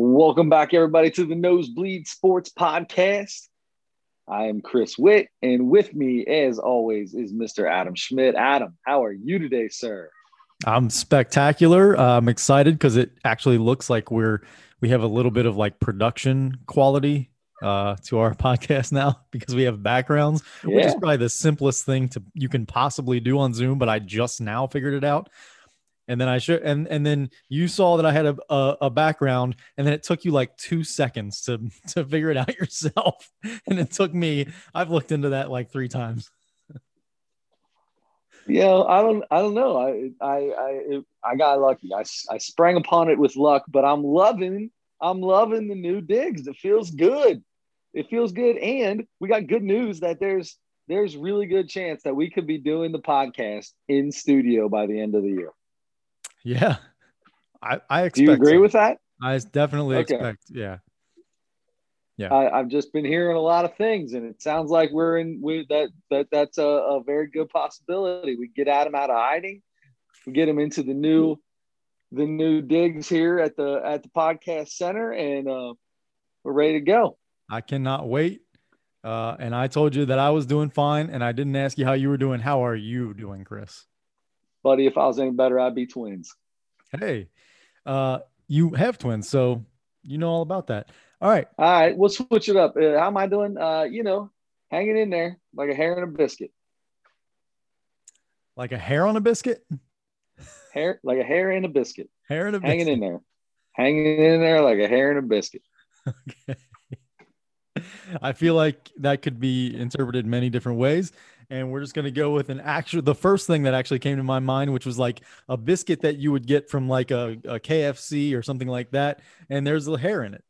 Welcome back, everybody, to the Nosebleed Sports Podcast. I am Chris Witt, and with me, as always, is Mr. Adam Schmidt. Adam, how are you today, sir? I'm spectacular. Uh, I'm excited because it actually looks like we're we have a little bit of like production quality uh, to our podcast now because we have backgrounds, yeah. which is probably the simplest thing to you can possibly do on Zoom. But I just now figured it out and then I should and and then you saw that I had a, a, a background, and then it took you like two seconds to to figure it out yourself, and it took me. I've looked into that like three times. Yeah, I don't, I don't know. I, I, I, I got lucky. I, I sprang upon it with luck, but I'm loving, I'm loving the new digs. It feels good. It feels good, and we got good news that there's, there's really good chance that we could be doing the podcast in studio by the end of the year. Yeah, I I expect. Do you agree so. with that? I definitely okay. expect. Yeah. Yeah. I, have just been hearing a lot of things, and it sounds like we're in we that that that's a, a very good possibility. We get Adam out of hiding, we get him into the new the new digs here at the at the podcast center, and uh, we're ready to go. I cannot wait. Uh, and I told you that I was doing fine, and I didn't ask you how you were doing. How are you doing, Chris? Buddy, if I was any better, I'd be twins. Hey, uh, you have twins, so you know all about that. All right. All right. We'll switch it up. Uh, how am I doing? Uh, you know, hanging in there like a hair in a biscuit. Like a hair on a biscuit? Hair, like a hair in a biscuit. Hair in a Hanging in there. Hanging in there like a hair in a biscuit. Okay. I feel like that could be interpreted many different ways and we're just going to go with an actual the first thing that actually came to my mind which was like a biscuit that you would get from like a, a kfc or something like that and there's a hair in it.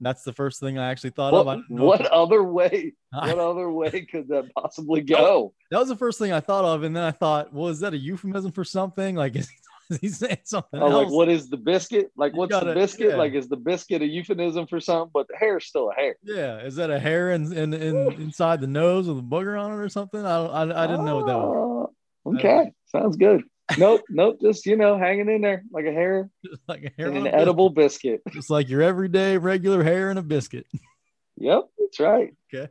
That's the first thing i actually thought what, of what other way what other way could that possibly go? That was the first thing i thought of and then i thought well is that a euphemism for something? Like is he's saying something oh, like what is the biscuit? Like what's gotta, the biscuit? yeah. like is the biscuit a euphemism for something? But the hair's still a hair. Yeah is that a hair in, in, in inside the nose with a booger on it or something? I i, I didn't know what that was. Oh, okay. sounds good. Nope nope just you know hanging in there like a hair like a hair an edible biscuit. biscuit. Just like your everyday regular hair in a biscuit. Yep that's right. Okay.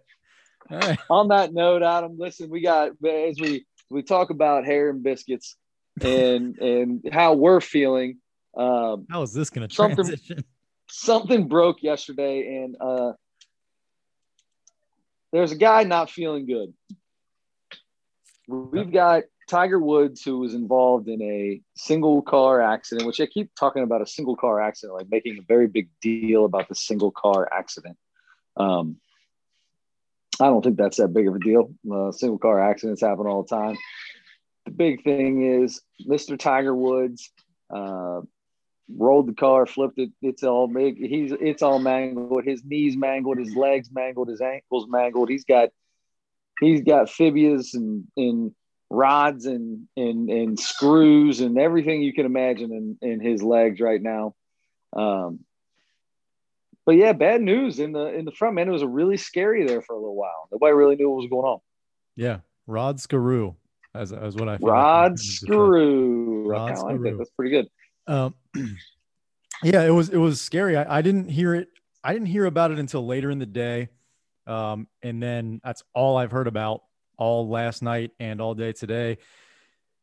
All right. On that note adam listen we got as we we talk about hair and biscuits and and how we're feeling. Um, how is this going to transition? Something, something broke yesterday, and uh, there's a guy not feeling good. We've got Tiger Woods, who was involved in a single car accident, which I keep talking about a single car accident, like making a very big deal about the single car accident. Um, I don't think that's that big of a deal. Uh, single car accidents happen all the time the big thing is Mr. Tiger Woods uh, rolled the car, flipped it. It's all big. He's it's all mangled. His knees mangled. His legs mangled. His ankles mangled. He's got he's got fibulas and and rods and and and screws and everything you can imagine in in his legs right now. Um, but yeah, bad news in the in the front man. It was really scary there for a little while. Nobody really knew what was going on. Yeah, Rod Scaroo as, as what I Rod like Screw. Rod Screw. Like That's pretty good. Um, yeah, it was it was scary. I, I didn't hear it. I didn't hear about it until later in the day, um, and then that's all I've heard about all last night and all day today.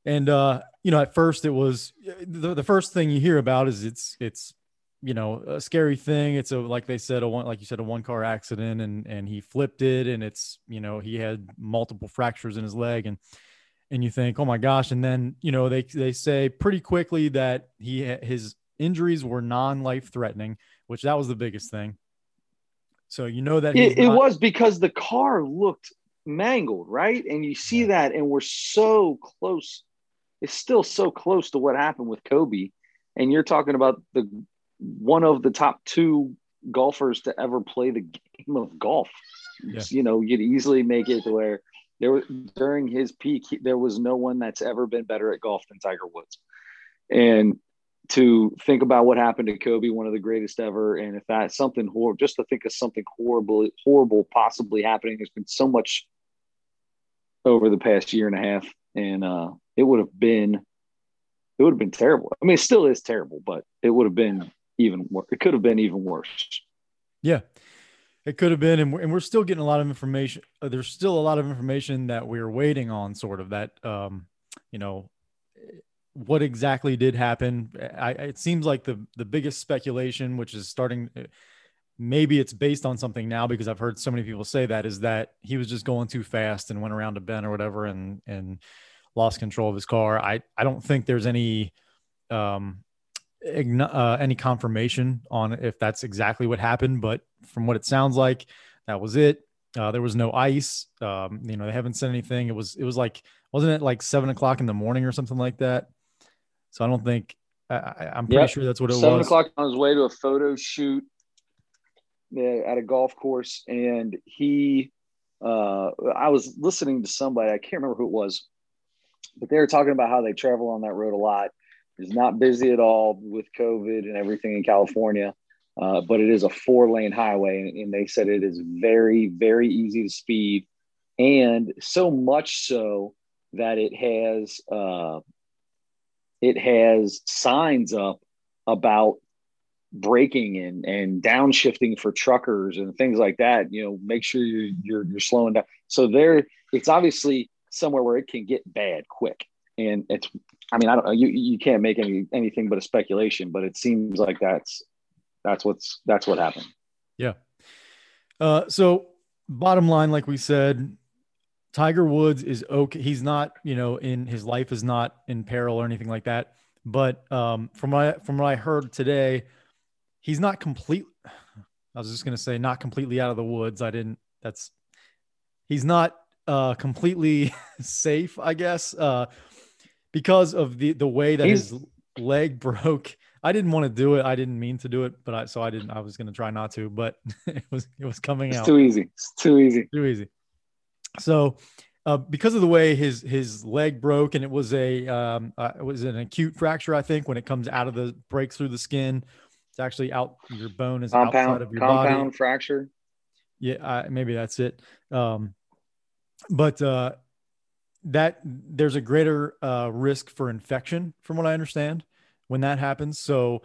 And uh, you know, at first it was the, the first thing you hear about is it's it's you know a scary thing. It's a like they said a one like you said a one car accident and and he flipped it and it's you know he had multiple fractures in his leg and and you think, oh my gosh. And then, you know, they, they say pretty quickly that he, his injuries were non life threatening, which that was the biggest thing. So, you know, that it, not- it, was because the car looked mangled, right? And you see that, and we're so close. It's still so close to what happened with Kobe. And you're talking about the one of the top two golfers to ever play the game of golf. Yeah. You know, you'd easily make it to where there during his peak, there was no one that's ever been better at golf than Tiger Woods. And to think about what happened to Kobe, one of the greatest ever, and if that's something horrible, just to think of something horrible, horrible possibly happening. There's been so much over the past year and a half, and uh, it would have been, it would have been terrible. I mean, it still is terrible, but it would have been even worse. It could have been even worse. Yeah, it could have been, and we're, and we're still getting a lot of information. Uh, there's still a lot of information that we're waiting on, sort of that, um, you know, what exactly did happen. I, it seems like the the biggest speculation, which is starting, uh, maybe it's based on something now because I've heard so many people say that is that he was just going too fast and went around a bend or whatever, and and lost control of his car. I I don't think there's any um, uh, any confirmation on if that's exactly what happened, but from what it sounds like, that was it. Uh, there was no ice. Um, you know, they haven't said anything. It was it was like wasn't it like seven o'clock in the morning or something like that? So I don't think I, am pretty yep. sure that's what it seven was. Seven o'clock on his way to a photo shoot at a golf course, and he. Uh, I was listening to somebody. I can't remember who it was, but they were talking about how they travel on that road a lot it's not busy at all with COVID and everything in California, uh, but it is a four lane highway. And, and, they said it is very, very easy to speed. And so much so that it has, uh, it has signs up about braking and, and downshifting for truckers and things like that. You know, make sure you're, you're, you're slowing down. So there, it's obviously somewhere where it can get bad quick and it's I mean, I don't know. You you can't make any anything but a speculation, but it seems like that's that's what's that's what happened. Yeah. Uh, so bottom line, like we said, Tiger Woods is okay. He's not, you know, in his life is not in peril or anything like that. But um, from I, from what I heard today, he's not complete. I was just gonna say not completely out of the woods. I didn't. That's he's not uh, completely safe, I guess. Uh, because of the the way that He's, his leg broke. I didn't want to do it. I didn't mean to do it, but I so I didn't. I was going to try not to, but it was it was coming it's out. Too easy. It's too easy. Too easy. So, uh, because of the way his his leg broke, and it was a um, uh, it was an acute fracture, I think, when it comes out of the breaks through the skin. It's actually out. Your bone is compound, outside of your compound body. fracture. Yeah, uh, maybe that's it. Um, but uh, that there's a greater uh, risk for infection, from what I understand, when that happens. So,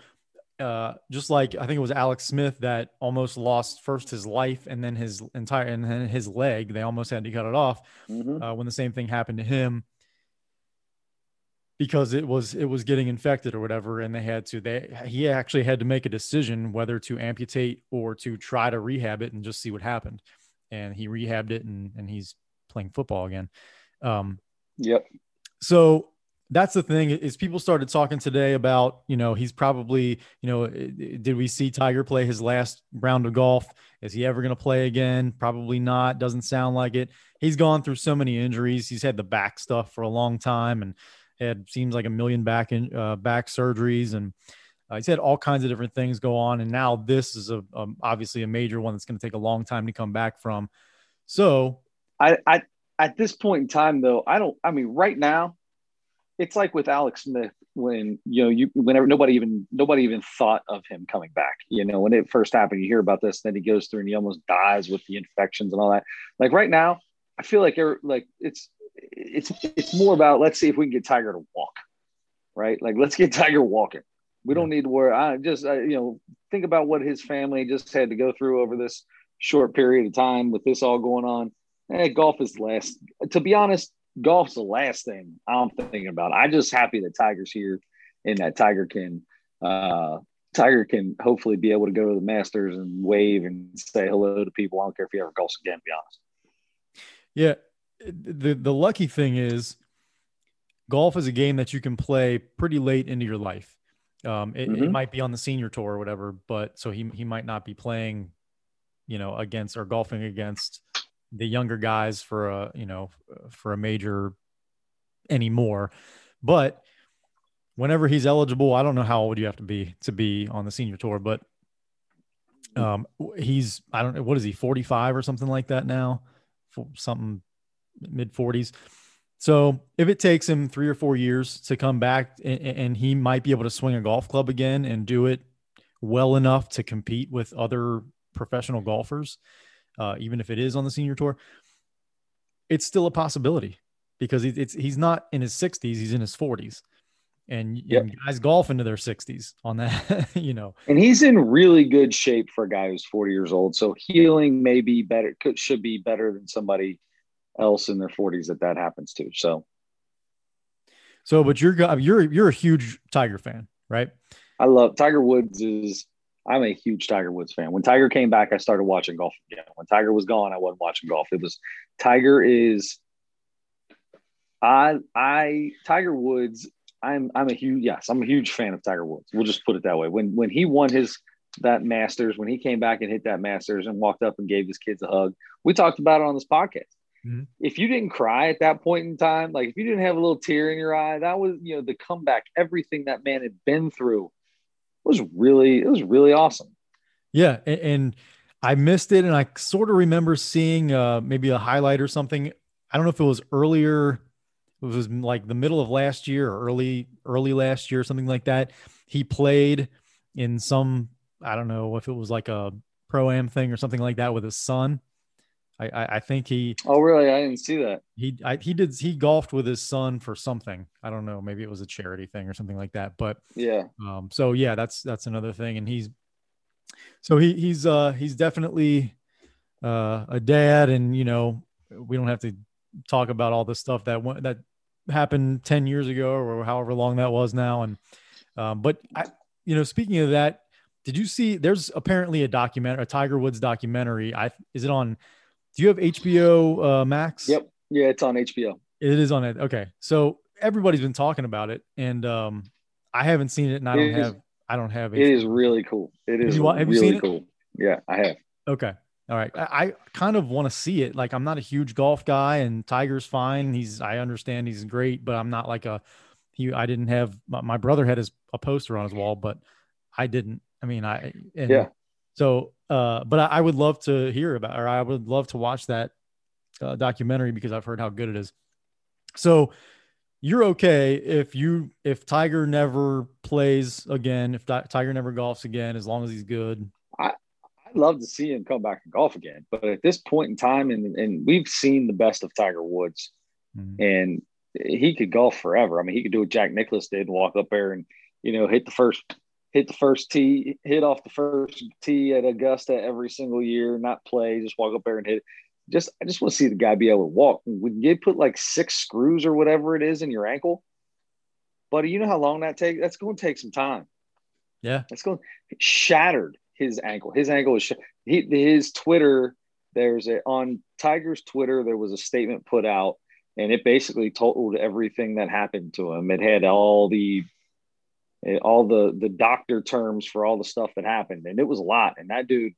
uh, just like I think it was Alex Smith that almost lost first his life and then his entire and then his leg, they almost had to cut it off mm-hmm. uh, when the same thing happened to him because it was it was getting infected or whatever and they had to they he actually had to make a decision whether to amputate or to try to rehab it and just see what happened and he rehabbed it and and he's playing football again um, yep. So that's the thing is people started talking today about you know he's probably you know did we see tiger play his last round of golf? Is he ever going to play again? Probably not. Doesn't sound like it. He's gone through so many injuries. He's had the back stuff for a long time and had seems like a million back in uh, back surgeries and uh, he's had all kinds of different things go on and now this is a, a obviously a major one that's going to take a long time to come back from. So I, I at this point in time, though, I don't. I mean, right now, it's like with Alex Smith when you know you whenever nobody even nobody even thought of him coming back. You know, when it first happened, you hear about this, then he goes through and he almost dies with the infections and all that. Like right now, I feel like like it's it's it's more about let's see if we can get Tiger to walk, right? Like let's get Tiger walking. We don't need to worry. I just I, you know think about what his family just had to go through over this short period of time with this all going on eh, golf is last. To be honest, golf's the last thing I'm thinking about. I'm just happy that Tiger's here and that Tiger can uh, Tiger can hopefully be able to go to the Masters and wave and say hello to people. I don't care if he ever golfs again. To be honest. Yeah, the the lucky thing is, golf is a game that you can play pretty late into your life. Um, it, mm-hmm. it might be on the senior tour or whatever, but so he he might not be playing, you know, against or golfing against the younger guys for a you know for a major anymore. But whenever he's eligible i don't know how old you have to be to be on the senior tour but um he's i don't know what is he 45 or something like that now? For something mid 40s so if it takes him three or four years to come back and, and he might be able to swing a golf club again and do it well enough to compete with other professional golfers uh, even if it is on the senior tour, it's still a possibility because it's he's not in his 60s, he's in his 40s. and, Yep. and guys golf into their 60s on that, you know. And he's in really good shape for a guy who's 40 years old. So healing may be better, could, should be better than somebody else in their 40s that that happens to. So So, but you're you're you're a huge Tiger fan, right? I love Tiger Woods is I'm a huge Tiger Woods fan. When Tiger came back, I started watching golf again. When Tiger was gone, I wasn't watching golf. It was Tiger is I I Tiger Woods, I'm I'm a huge yes, I'm a huge fan of Tiger Woods. We'll just put it that way. When when he won his that Masters, when he came back and hit that Masters and walked up and gave his kids a hug, we talked about it on this podcast. Mhm. If you didn't cry at that point in time, like if you didn't have a little tear in your eye, that was you know the comeback, everything that man had been through was really it was really awesome. Yeah, and, and I missed it, and I sort of remember seeing uh, maybe a highlight or something. I don't know if it was earlier, it was like the middle of last year or early early last year, something like that. He played in some I don't know if it was like a pro am thing or something like that with his son. I, I, I think he Oh, really? I didn't see that. he I, he did he golfed with his son for something. I don't know, maybe it was a charity thing or something like that. But Yeah. um, so yeah, that's that's another thing, and he's so he he's uh he's definitely uh a dad, and you know we don't have to talk about all the stuff that went that happened ten years ago or however long that was now, and um, but I you know speaking of that, did you see? There's apparently a document a Tiger Woods documentary. I is it on? Do you have HBO uh, Max? Yep. Yeah, it's on HBO. It is on it. Okay. So everybody's been talking about it and um I haven't seen it and I don't It is- have I don't have It is really cool. It is you have you really seen it? cool. Yeah, I have. Okay. All right. I, I kind of want to see it. Like I'm not a huge golf guy and Tiger's fine. He's I understand he's great, but I'm not like a he I didn't have my, my brother had his a poster on his wall, but I didn't. I mean I and Yeah. so uh but I, I would love to hear about or I would love to watch that uh, documentary because I've heard how good it is. So you're okay if you if Tiger never plays again, if Ti- Tiger never golfs again, as long as he's good. I'd love to see him come back and golf again. But at this point in time, and, and we've seen the best of Tiger Woods, Mhm. and he could golf forever. I mean, he could do what Jack Nicklaus did, walk up there and you know hit the first hit the first tee, hit off the first tee at Augusta every single year, not play, just walk up there and hit. Just I just want to see the guy be able to walk. Would you put like six screws or whatever it is in your ankle, buddy, you know how long that takes? That's going to take some time. Yeah. That's going shattered his ankle. His ankle was sh- he, his Twitter. There's a on Tiger's Twitter. There was a statement put out, and it basically told everything that happened to him. It had all the Eh, all the the doctor terms for all the stuff that happened, and it was a lot. And that dude,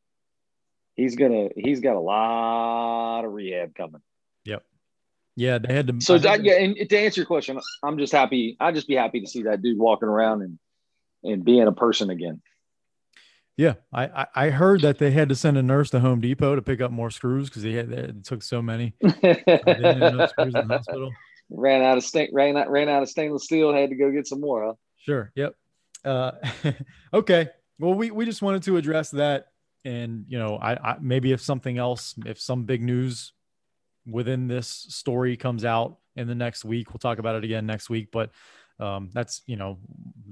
he's gonna he's got a lot of rehab coming. Yep. Yeah, they had to. So that, yeah, and to answer your question, I'm just happy. I'd just be happy to see that dude walking around and and being a person again. yeah. I, I heard that they had to send a nurse to Home Depot to pick up more screws because they had it took so many. They didn't have enough screws in the hospital. ran out of stain, ran out, ran out of stainless steel. Had to go get some more. Huh? Sure. Yep. Uh, okay. Well, we we just wanted to address that, and you know, I, I maybe if something else, if some big news within this story comes out in the next week, we'll talk about it again next week. But um, that's you know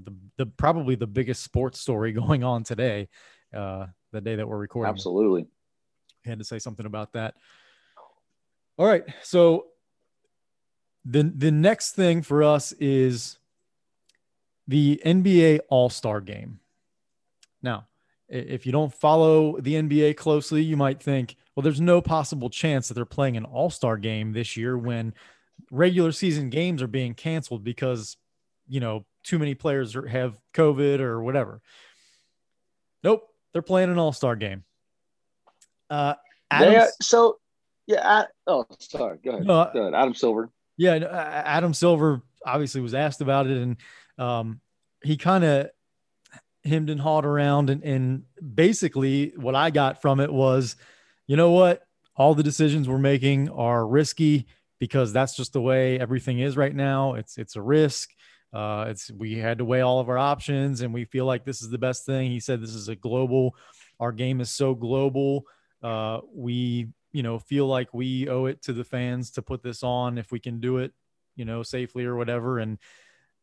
the the probably the biggest sports story going on today, uh, the day that we're recording. Absolutely. I had to say something about that. All right. So the the next thing for us is the NBA All-Star game. Now, if you don't follow the NBA closely, you might think, well, there's no possible chance that they're playing an All-Star game this year when regular season games are being canceled because, you know, too many players have COVID or whatever. Nope, they're playing an All-Star game. Uh, Adam, so yeah. I, oh, sorry. Go ahead. No, Go ahead. Adam Silver. yeah, Adam Silver obviously was asked about it, and um, he kind of hemmed and hawed around, and, and basically what I got from it was, you know what, all the decisions we're making are risky because that's just the way everything is right now. It's it's a risk. Uh, it's we had to weigh all of our options, and we feel like this is the best thing. He said this is a global. Our game is so global. Uh, we you know feel like we owe it to the fans to put this on if we can do it you know safely or whatever and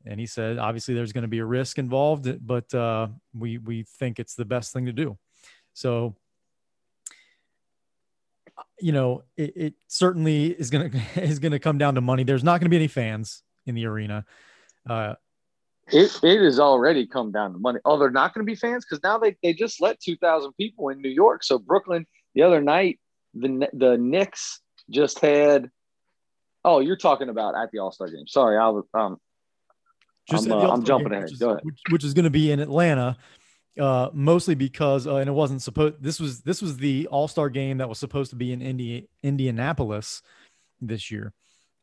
and he said obviously there's going to be a risk involved, but uh, we we think it's the best thing to do. So you know, it, it certainly is going to is going to come down to money. There's not going to be any fans in the arena. Uh, it, it has already come down to money. Oh, they're not going to be fans because now they, they just let 2,000 people in New York. So Brooklyn the other night, the the Knicks just had. Oh, you're talking about at the All Star game. Sorry, I was um. Just I'm, uh, I'm jumping game, ahead. Which is, Go ahead. Which, which is going to be in Atlanta uh, mostly because uh, and it wasn't supposed this was this was the all-star game that was supposed to be in Indi- indianapolis this year.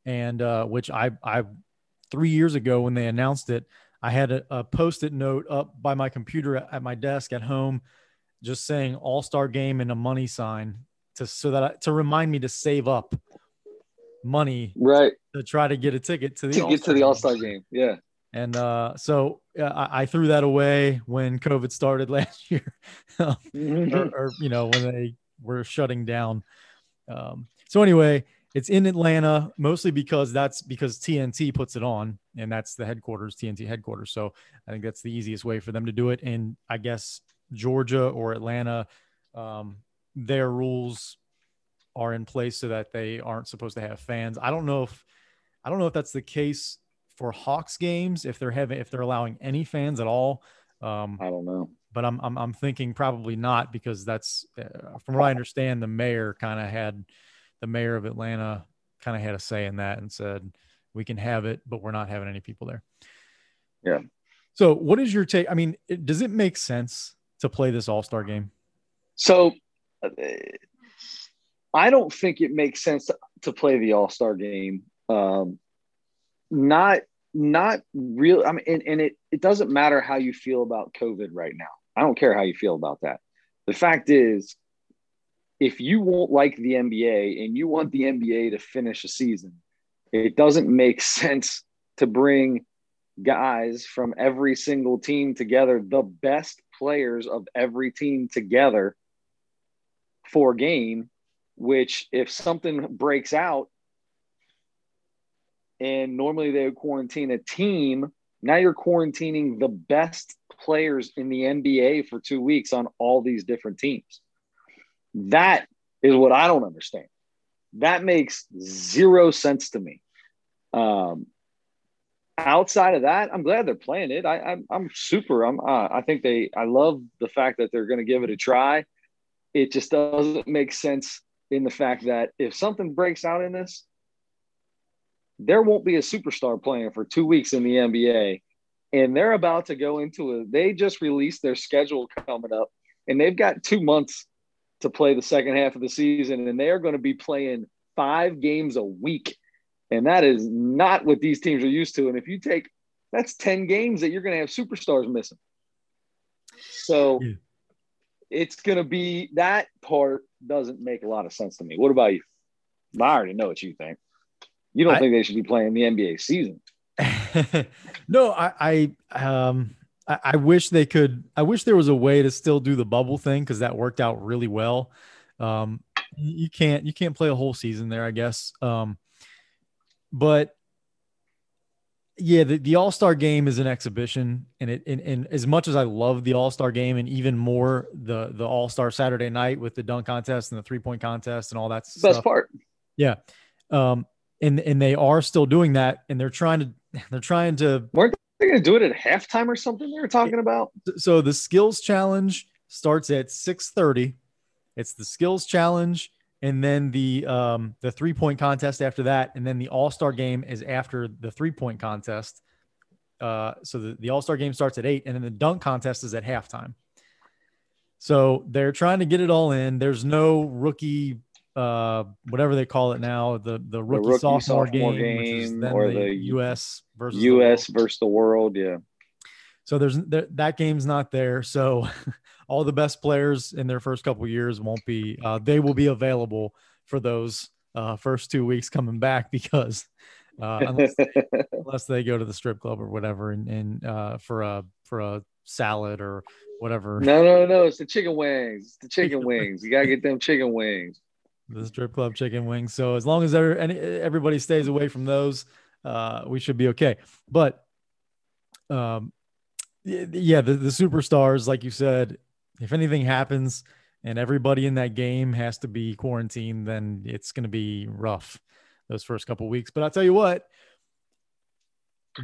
And uh, which i i three years ago when they announced it i had a, a post-it note up by my computer at, at my desk at home just saying all-star game and a money sign to so that I, to remind me to save up money right. to try to get a ticket to the to get to the all-star game. Yeah and uh, so I, I, threw that away when COVID started last year, or, or, you know when they were shutting down. Um, so anyway, it's in Atlanta mostly because that's because TNT puts it on, and that's the headquarters, TNT headquarters. So I think that's the easiest way for them to do it. And I guess Georgia or Atlanta, um, their rules are in place so that they aren't supposed to have fans. I don't know if I don't know if that's the case for Hawks games if they're having if they're allowing any fans at all. Um, I don't know, but I'm I'm, I'm thinking probably not because that's uh, from what I understand the mayor kind of had the mayor of Atlanta kind of had a say in that and said we can have it, but we're not having any people there. Yeah. So, what is your take? I mean, it, does it make sense to play this All Star game? So, uh, I don't think it makes sense to, to play the All Star game. Um, not not real. I mean, and, and it it doesn't matter how you feel about COVID right now. I don't care how you feel about that. The fact is, if you won't like the NBA and you want the NBA to finish a season, it doesn't make sense to bring guys from every single team together, the best players of every team together for a game, which if something breaks out, and normally they would quarantine a team. Now you're quarantining the best players in the NBA for two weeks on all these different teams. That is what I don't understand. That makes zero sense to me. Um, outside of that, I'm glad they're playing it. I, am super. I'm. Uh, I think they. I love the fact that they're going to give it a try. It just doesn't make sense in the fact that if something breaks out in this, there won't be a superstar playing for two weeks in the NBA. And they're about to go into a, they just released their schedule coming up, and they've got two months to play the second half of the season, and they are going to be playing five games a week. And that is not what these teams are used to. And if you take that's 10 games that you're going to have superstars missing. So yeah. it's going to be that part doesn't make a lot of sense to me. What about you? I already know what you think. You don't I, think they should be playing the NBA season? no, I, I, um, I, I wish they could. I wish there was a way to still do the bubble thing because that worked out really well. Um, you can't, you can't play a whole season there, I guess. Um, but yeah, the, the All Star game is an exhibition, and it and, and as much as I love the All Star game, and even more the the All Star Saturday night with the dunk contest and the three point contest and all that. Best stuff. part. Yeah, um, and and they are still doing that, and they're trying to they're trying to. Weren't they going to do it at halftime or something? They were talking about. So the skills challenge starts at six thirty. It's the skills challenge, and then the um, the three point contest after that, and then the All Star game is after the three point contest. Uh, so the, the All Star game starts at eight, and then the dunk contest is at halftime. So they're trying to get it all in. There's no rookie uh whatever they call it now the the rookie, the rookie sophomore, sophomore, game, game or the, the, us versus us the versus the world yeah. So there's there, that game's not there. So all the best players in their first couple years won't be uh they will be available for those uh first two weeks coming back because uh unless, unless they go to the strip club or whatever and, and uh for a for a salad or whatever. No no no it's the chicken wings. It's the chicken wings. You gotta get them chicken wings the strip club chicken wings. So as long as any, everybody stays away from those, uh, we should be okay. But um, yeah, the, the superstars, like you said, if anything happens and everybody in that game has to be quarantined, then it's going to be rough those first couple weeks. But I'll tell you what,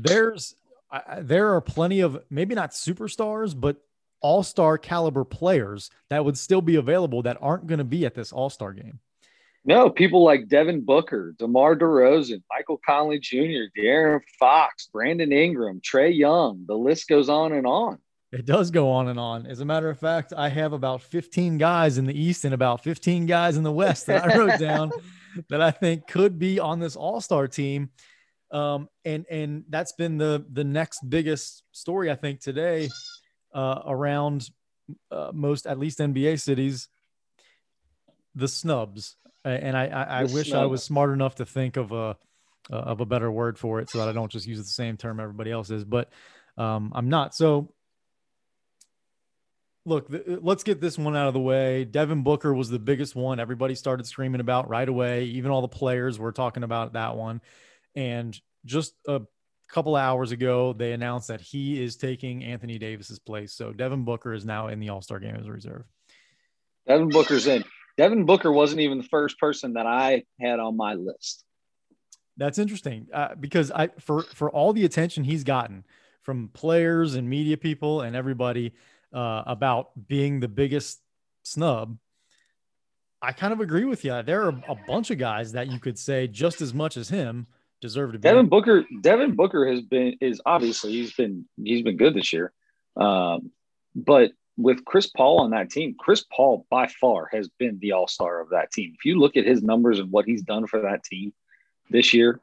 there's I, there are plenty of maybe not superstars, but all star caliber players that would still be available that aren't going to be at this all star game. No, people like Devin Booker, DeMar DeRozan, Michael Conley Jr., De'Aaron Fox, Brandon Ingram, Trae Young. The list goes on and on. It does go on and on. As a matter of fact, I have about 15 guys in the East and about 15 guys in the West that I wrote down that I think could be on this All Star team. Um, and and that's been the the next biggest story I think today uh, around uh, most at least NBA cities. The snubs, and I I, I wish. I was smart enough to think of a uh, of a better word for it so that I don't just use the same term everybody else is, but um, I'm not. So look, th- let's get this one out of the way. Devin Booker was the biggest one. Everybody started screaming about right away. Even all the players were talking about that one. And just a couple hours ago, they announced that he is taking Anthony Davis's place. So Devin Booker is now in the All Star game as a reserve. Devin Booker's in. Devin Booker wasn't even the first person that I had on my list. That's interesting uh, because I for for all the attention he's gotten from players and media people and everybody uh, about being the biggest snub. I kind of agree with you. There are a bunch of guys that you could say just as much as him deserve to be. Devin Booker. Devin Booker has been is obviously he's been he's been good this year, um, but with Chris Paul on that team, Chris Paul by far has been the all star of that team. If you look at his numbers and what he's done for that team this year,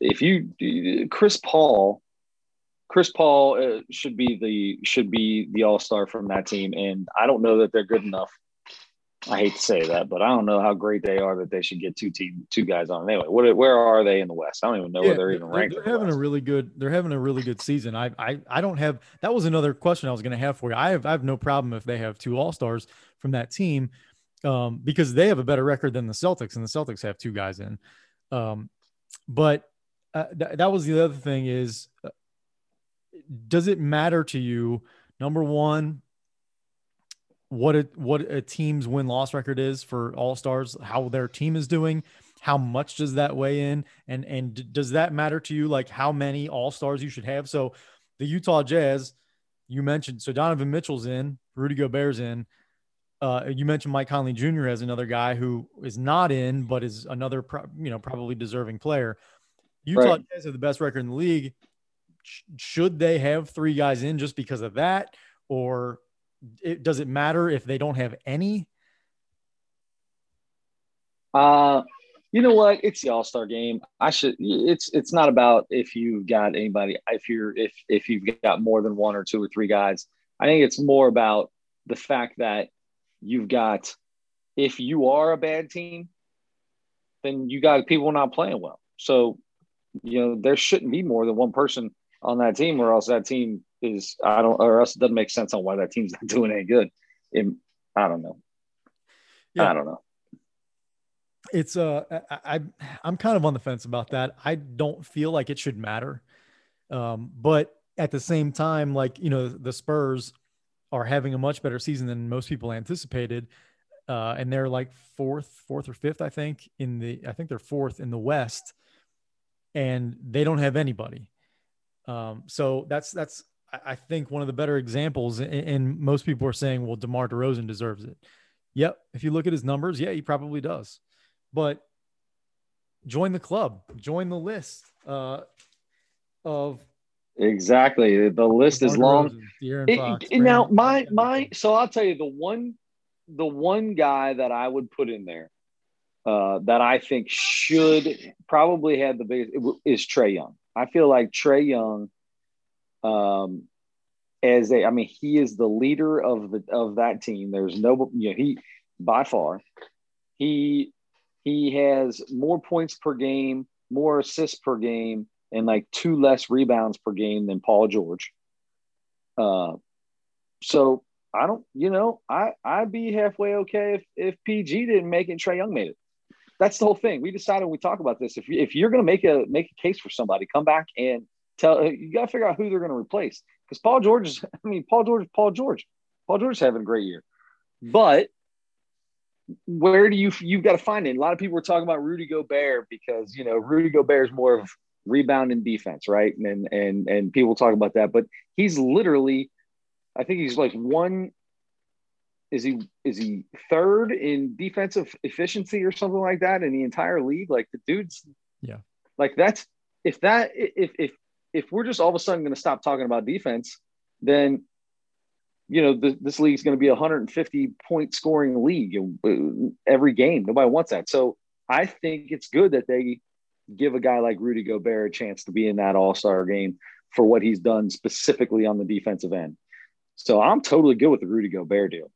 if you Chris Paul, Chris Paul uh, should be the should be the all star from that team, and I don't know that they're good enough I hate to say that, but I don't know how great they are that they should get two team two guys on. Anyway, what where are they in the West? I don't even know yeah, where they're even ranked. They're, having a really good. They're having a really good season. I I I don't have. That was another question I was going to have for you. I have I have no problem if they have two All Stars from that team, um, because they have a better record than the Celtics, and the Celtics have two guys in. Um, but uh, th- that was the other thing is, uh, does it matter to you? Number one, what a what a team's win loss record is for all stars, how their team is doing, how much does that weigh in, and and does that matter to you? Like how many all stars you should have? So the Utah Jazz, you mentioned, so Donovan Mitchell's in, Rudy Gobert's in. Uh, you mentioned Mike Conley Jr. as another guy who is not in, but is another, pro- you know, probably deserving player. Utah right. Jazz have the best record in the league. should they have three guys in just because of that, or it, does it matter if they don't have any? Uh, you know what? It's the All Star game. I should. It's it's not about if you've got anybody. If you're if if you've got more than one or two or three guys. I think it's more about the fact that you've got. If you are a bad team, then you got people not playing well. So, you know, there shouldn't be more than one person on that team, or else that team is I don't or else it doesn't make sense on why that team's not doing any good. It, I don't know. Yeah. I don't know. It's uh I, I I'm kind of on the fence about that. I don't feel like it should matter. Um, but at the same time, like you know, the Spurs are having a much better season than most people anticipated. Uh, and they're like fourth, fourth or fifth, I think, in the I think they're fourth in the West, and they don't have anybody. Um, so that's that's I think one of the better examples, and most people are saying, well, DeMar DeRozan deserves it. Yep. If you look at his numbers, yeah, he probably does. But join the club, join the list uh, of. Exactly. The list DeMar is long. DeRozan, Fox, it, now, my, my, so I'll tell you the one, the one guy that I would put in there uh, that I think should probably have the biggest is Trae Young. I feel like Trae Young um, as a, I mean, he is the leader of the of that team. There's no, you know, he by far, he he has more points per game, more assists per game, and like two less rebounds per game than Paul George. Uh, so I don't, you know, I I'd be halfway okay if if PG didn't make it, and Trae Young made it. That's the whole thing. We decided when we talk about this. If you, if you're going to make a make a case for somebody, come back and tell uh, you got to figure out who they're going to replace because Paul George is. I mean, Paul George, Paul George, Paul George is having a great year, but where do you you've got to find it? A lot of people were talking about Rudy Gobert because you know Rudy Gobert is more of rebound and defense, right? And and and people talk about that, but he's literally, I think he's like one. Is he is he third in defensive efficiency or something like that in the entire league? Like the dude's yeah, like that's if that if if if we're just all of a sudden going to stop talking about defense, then you know, the, this league is going to be a 150 point scoring league uh, every game. Nobody wants that. So I think it's good that they give a guy like Rudy Gobert a chance to be in that All Star game for what he's done specifically on the defensive end. So I'm totally good with the Rudy Gobert deal.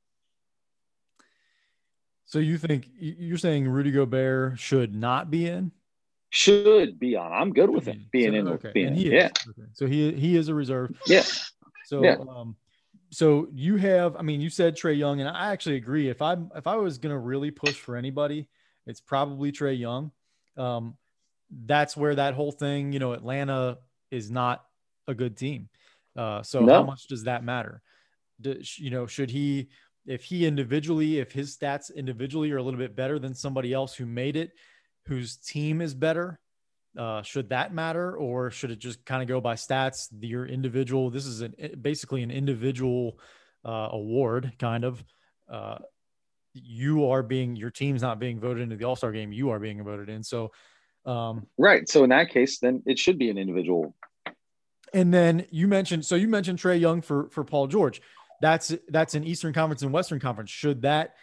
So you think you're saying Rudy Gobert should not be in? Should be on. I'm good with him being so, in. Okay. Being in. Yeah. Okay. So he he is a reserve. Yeah. So yeah. um, so you have, I mean, you said Trae Young, and I actually agree. If I if I was gonna really push for anybody, it's probably Trae Young. Um, that's where that whole thing, you know, Atlanta is not a good team. Uh, so no. how much does that matter? Does, you know, should he, if he individually, if his stats individually are a little bit better than somebody else who made it, whose team is better, uh, should that matter, or should it just kind of go by stats? Your individual. This is an, basically an individual uh, award, kind of. Uh, you are being your team's not being voted into the All Star game. You are being voted in. So, um, right. So in that case, then it should be an individual. And then you mentioned so you mentioned Trae Young for for Paul George. That's that's an Eastern Conference and Western Conference. Should that that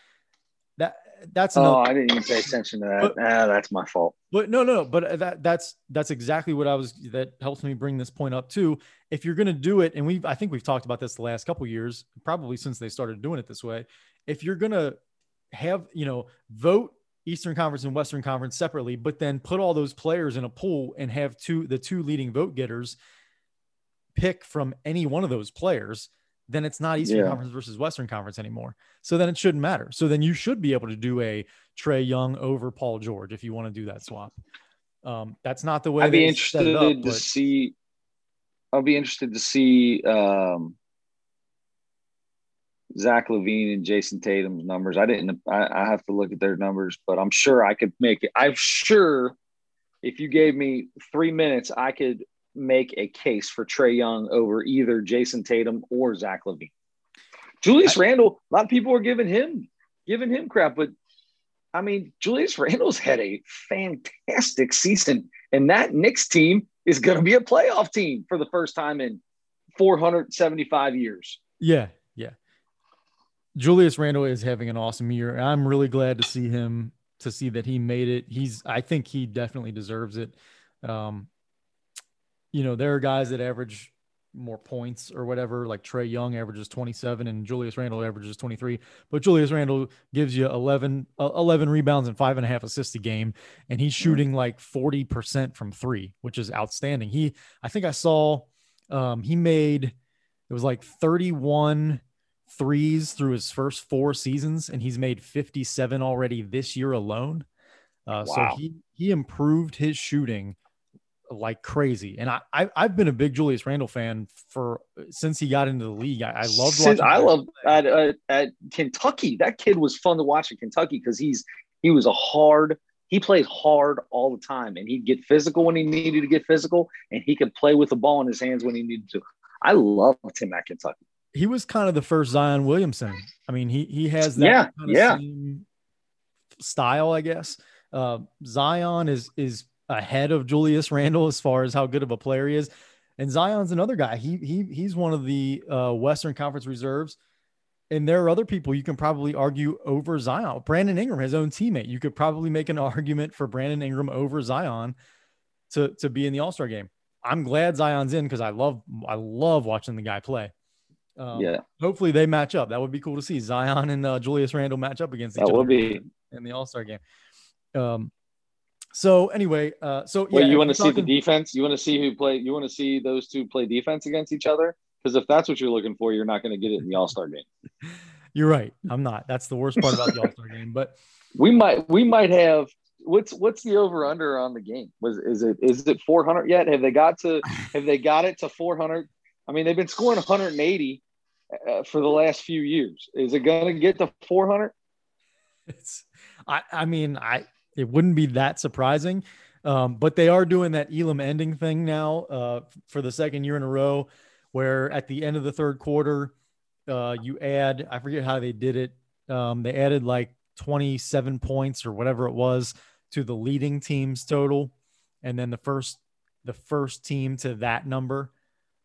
that's another, oh, I didn't even pay attention to that. But, ah, that's my fault. But no, no, but that that's that's exactly what I was. That helps me bring this point up too. If you're going to do it, and we I think we've talked about this the last couple years, probably since they started doing it this way. If you're going to have you know vote Eastern Conference and Western Conference separately, but then put all those players in a pool and have two the two leading vote getters pick from any one of those players then it's not Eastern yeah. Conference versus Western Conference anymore. So then it shouldn't matter. So then you should be able to do a Trae Young over Paul George if you want to do that swap. Um, that's not the way. I'd be interested up, to but... see. I'll be interested to see um, Zach LaVine and Jayson Tatum's numbers. I didn't. I, I have to look at their numbers, but I'm sure I could make it. I'm sure if you gave me three minutes, I could make a case for Trae Young over either Jayson Tatum or Zach LaVine. Julius Randle, a lot of people are giving him giving him crap, but I mean, Julius Randle's had a fantastic season, and that Knicks team is going to be a playoff team for the first time in 475 years. Yeah, yeah. Julius Randle is having an awesome year. I'm really glad to see him to see that he made it. He's I think he definitely deserves it. Um, you know, there are guys that average more points or whatever, like Trae Young averages 27 and Julius Randle averages 23. But Julius Randle gives you 11, uh, 11 rebounds and five and a half assists a game. And he's shooting like 40% from three, which is outstanding. He, I think I saw um, he made, it was like 31 threes through his first four seasons, and he's made 57 already this year alone. Uh, wow. So he, he improved his shooting like crazy. And I, I have been a big Julius Randle fan for since he got into the league. I, I loved watching. I love at, uh, at Kentucky. That kid was fun to watch at Kentucky because he's he was a hard. He plays hard all the time, and he'd get physical when he needed to get physical, and he could play with the ball in his hands when he needed to. I loved him at Kentucky. He was kind of the first Zion Williamson. I mean, he he has that yeah, kind of yeah. style, I guess. Uh, Zion is is ahead of Julius Randle as far as how good of a player he is. And Zion's another guy. He he he's one of the uh, Western Conference reserves. And there are other people you can probably argue over Zion. Brandon Ingram, his own teammate, you could probably make an argument for Brandon Ingram over Zion to to be in the All Star game. I'm glad Zion's in because I love I love watching the guy play. Um, yeah. Hopefully they match up. That would be cool to see Zion and uh, Julius Randle match up against each that other. Would be in the All Star game. Um, so anyway, uh, so yeah, Wait, you want to see the defense? You want to see who play? You want to see those two play defense against each other? Because if that's what you're looking for, you're not going to get it in the All Star game. You're right. I'm not. That's the worst part about the All Star game. But we might we might have what's what's the over under on the game? Was is it is it 400 yet? Have they got to have they got it to 400? I mean, they've been scoring 180 uh, for the last few years. Is it going to get to 400? It's I I mean, I it wouldn't be that surprising. Um, but they are doing that Elam ending thing now uh, for the second year in a row, where at the end of the third quarter, uh, you add I forget how they did it. Um, they added like 27 points or whatever it was to the leading team's total, and then the first the first team to that number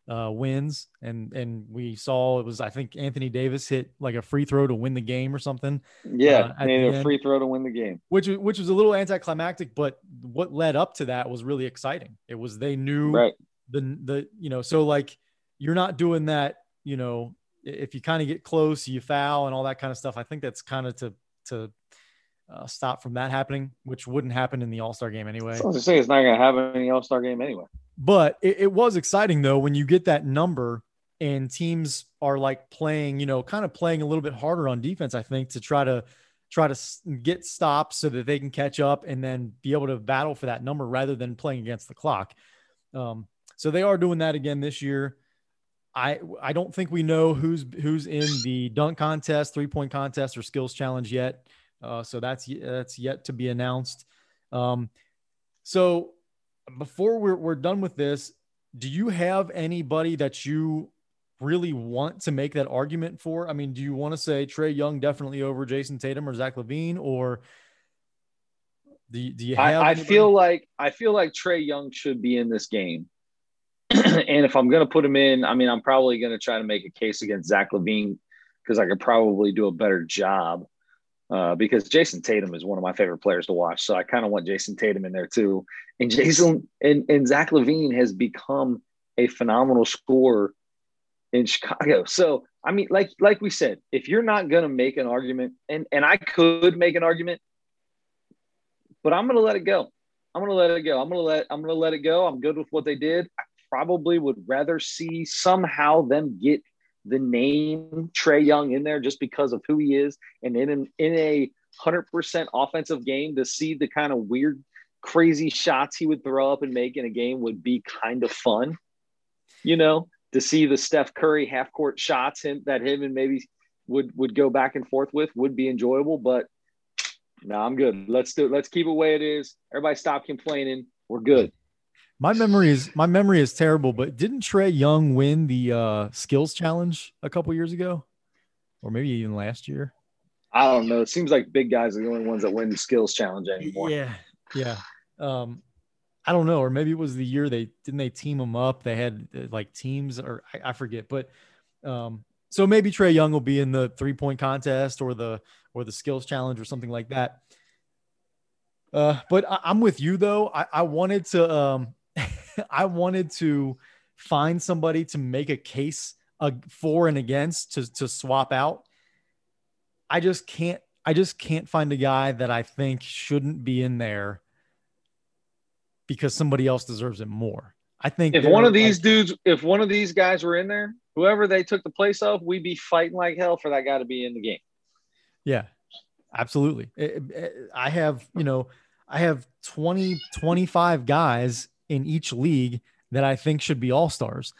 uh, wins. And and we saw it was I think Anthony Davis hit like a free throw to win the game or something. Yeah, uh, made a end, free throw to win the game, which which was a little anticlimactic, but what led up to that was really exciting. It was they knew right. the the you know so like you're not doing that you know if you kind of get close you foul and all that kind of stuff. I think that's kind of to to uh, stop from that happening, which wouldn't happen in the All Star game anyway. I was to say it's not going to happen in the All Star game anyway. But it, it, was exciting though when you get that number and teams are like playing, you know, kind of playing a little bit harder on defense. I think to try to try to get stops so that they can catch up and then be able to battle for that number rather than playing against the clock. Um, so they are doing that again this year. I I don't think we know who's who's in the dunk contest, three point contest, or skills challenge yet. Uh, so that's that's yet to be announced. Um, so before we're we're done with this, do you have anybody that you really want to make that argument for? I mean, do you want to say Trae Young definitely over Jayson Tatum or Zach LaVine, or do you, do you have? I, I feel like I feel like Trae Young should be in this game. and if I'm going to put him in, I mean, I'm probably going to try to make a case against Zach LaVine because I could probably do a better job. Uh, because Jayson Tatum is one of my favorite players to watch, so I kind of want Jayson Tatum in there too. And Jayson and, and Zach LaVine has become a phenomenal scorer in Chicago. So I mean, like like we said, if you're not to make an argument, and and I could make an argument, but I'm to let it go. I'm to let it go. I'm to let I'm to let it go. I'm good with what they did. I probably would rather see somehow them get the name Trae Young in there just because of who he is, and in an, in a hundred percent offensive game to see the kind of weird, crazy shots he would throw up and make in a game would be kind of fun. You know, to see the Steph Curry half court shots him, that him and maybe would would go back and forth with would be enjoyable. But no, I'm good. Let's do it. Let's keep it the way it is. Everybody stop complaining. We're good. My memory is my memory is terrible, but didn't Trae Young win the uh, skills challenge a couple years ago, or maybe even last year? I don't know. It seems like big guys are the only ones that win the skills challenge anymore. Yeah, yeah. Um, I don't know, or maybe it was the year they didn't they team them up. They had uh, like teams, or I, I forget. But um, so maybe Trae Young will be in the three point contest or the or the skills challenge or something like that. Uh, but I, am with you though. I, I wanted to um, I wanted to find somebody to make a case uh, for and against to, to swap out. I just can't. I just can't find a guy that I think shouldn't be in there because somebody else deserves it more. I think if one of these like, dudes, if one of these guys were in there, whoever they took the place of, we'd be fighting like hell for that guy to be in the game. Yeah, absolutely. I have, you know, I have 20, 25 guys in each league that I think should be all stars,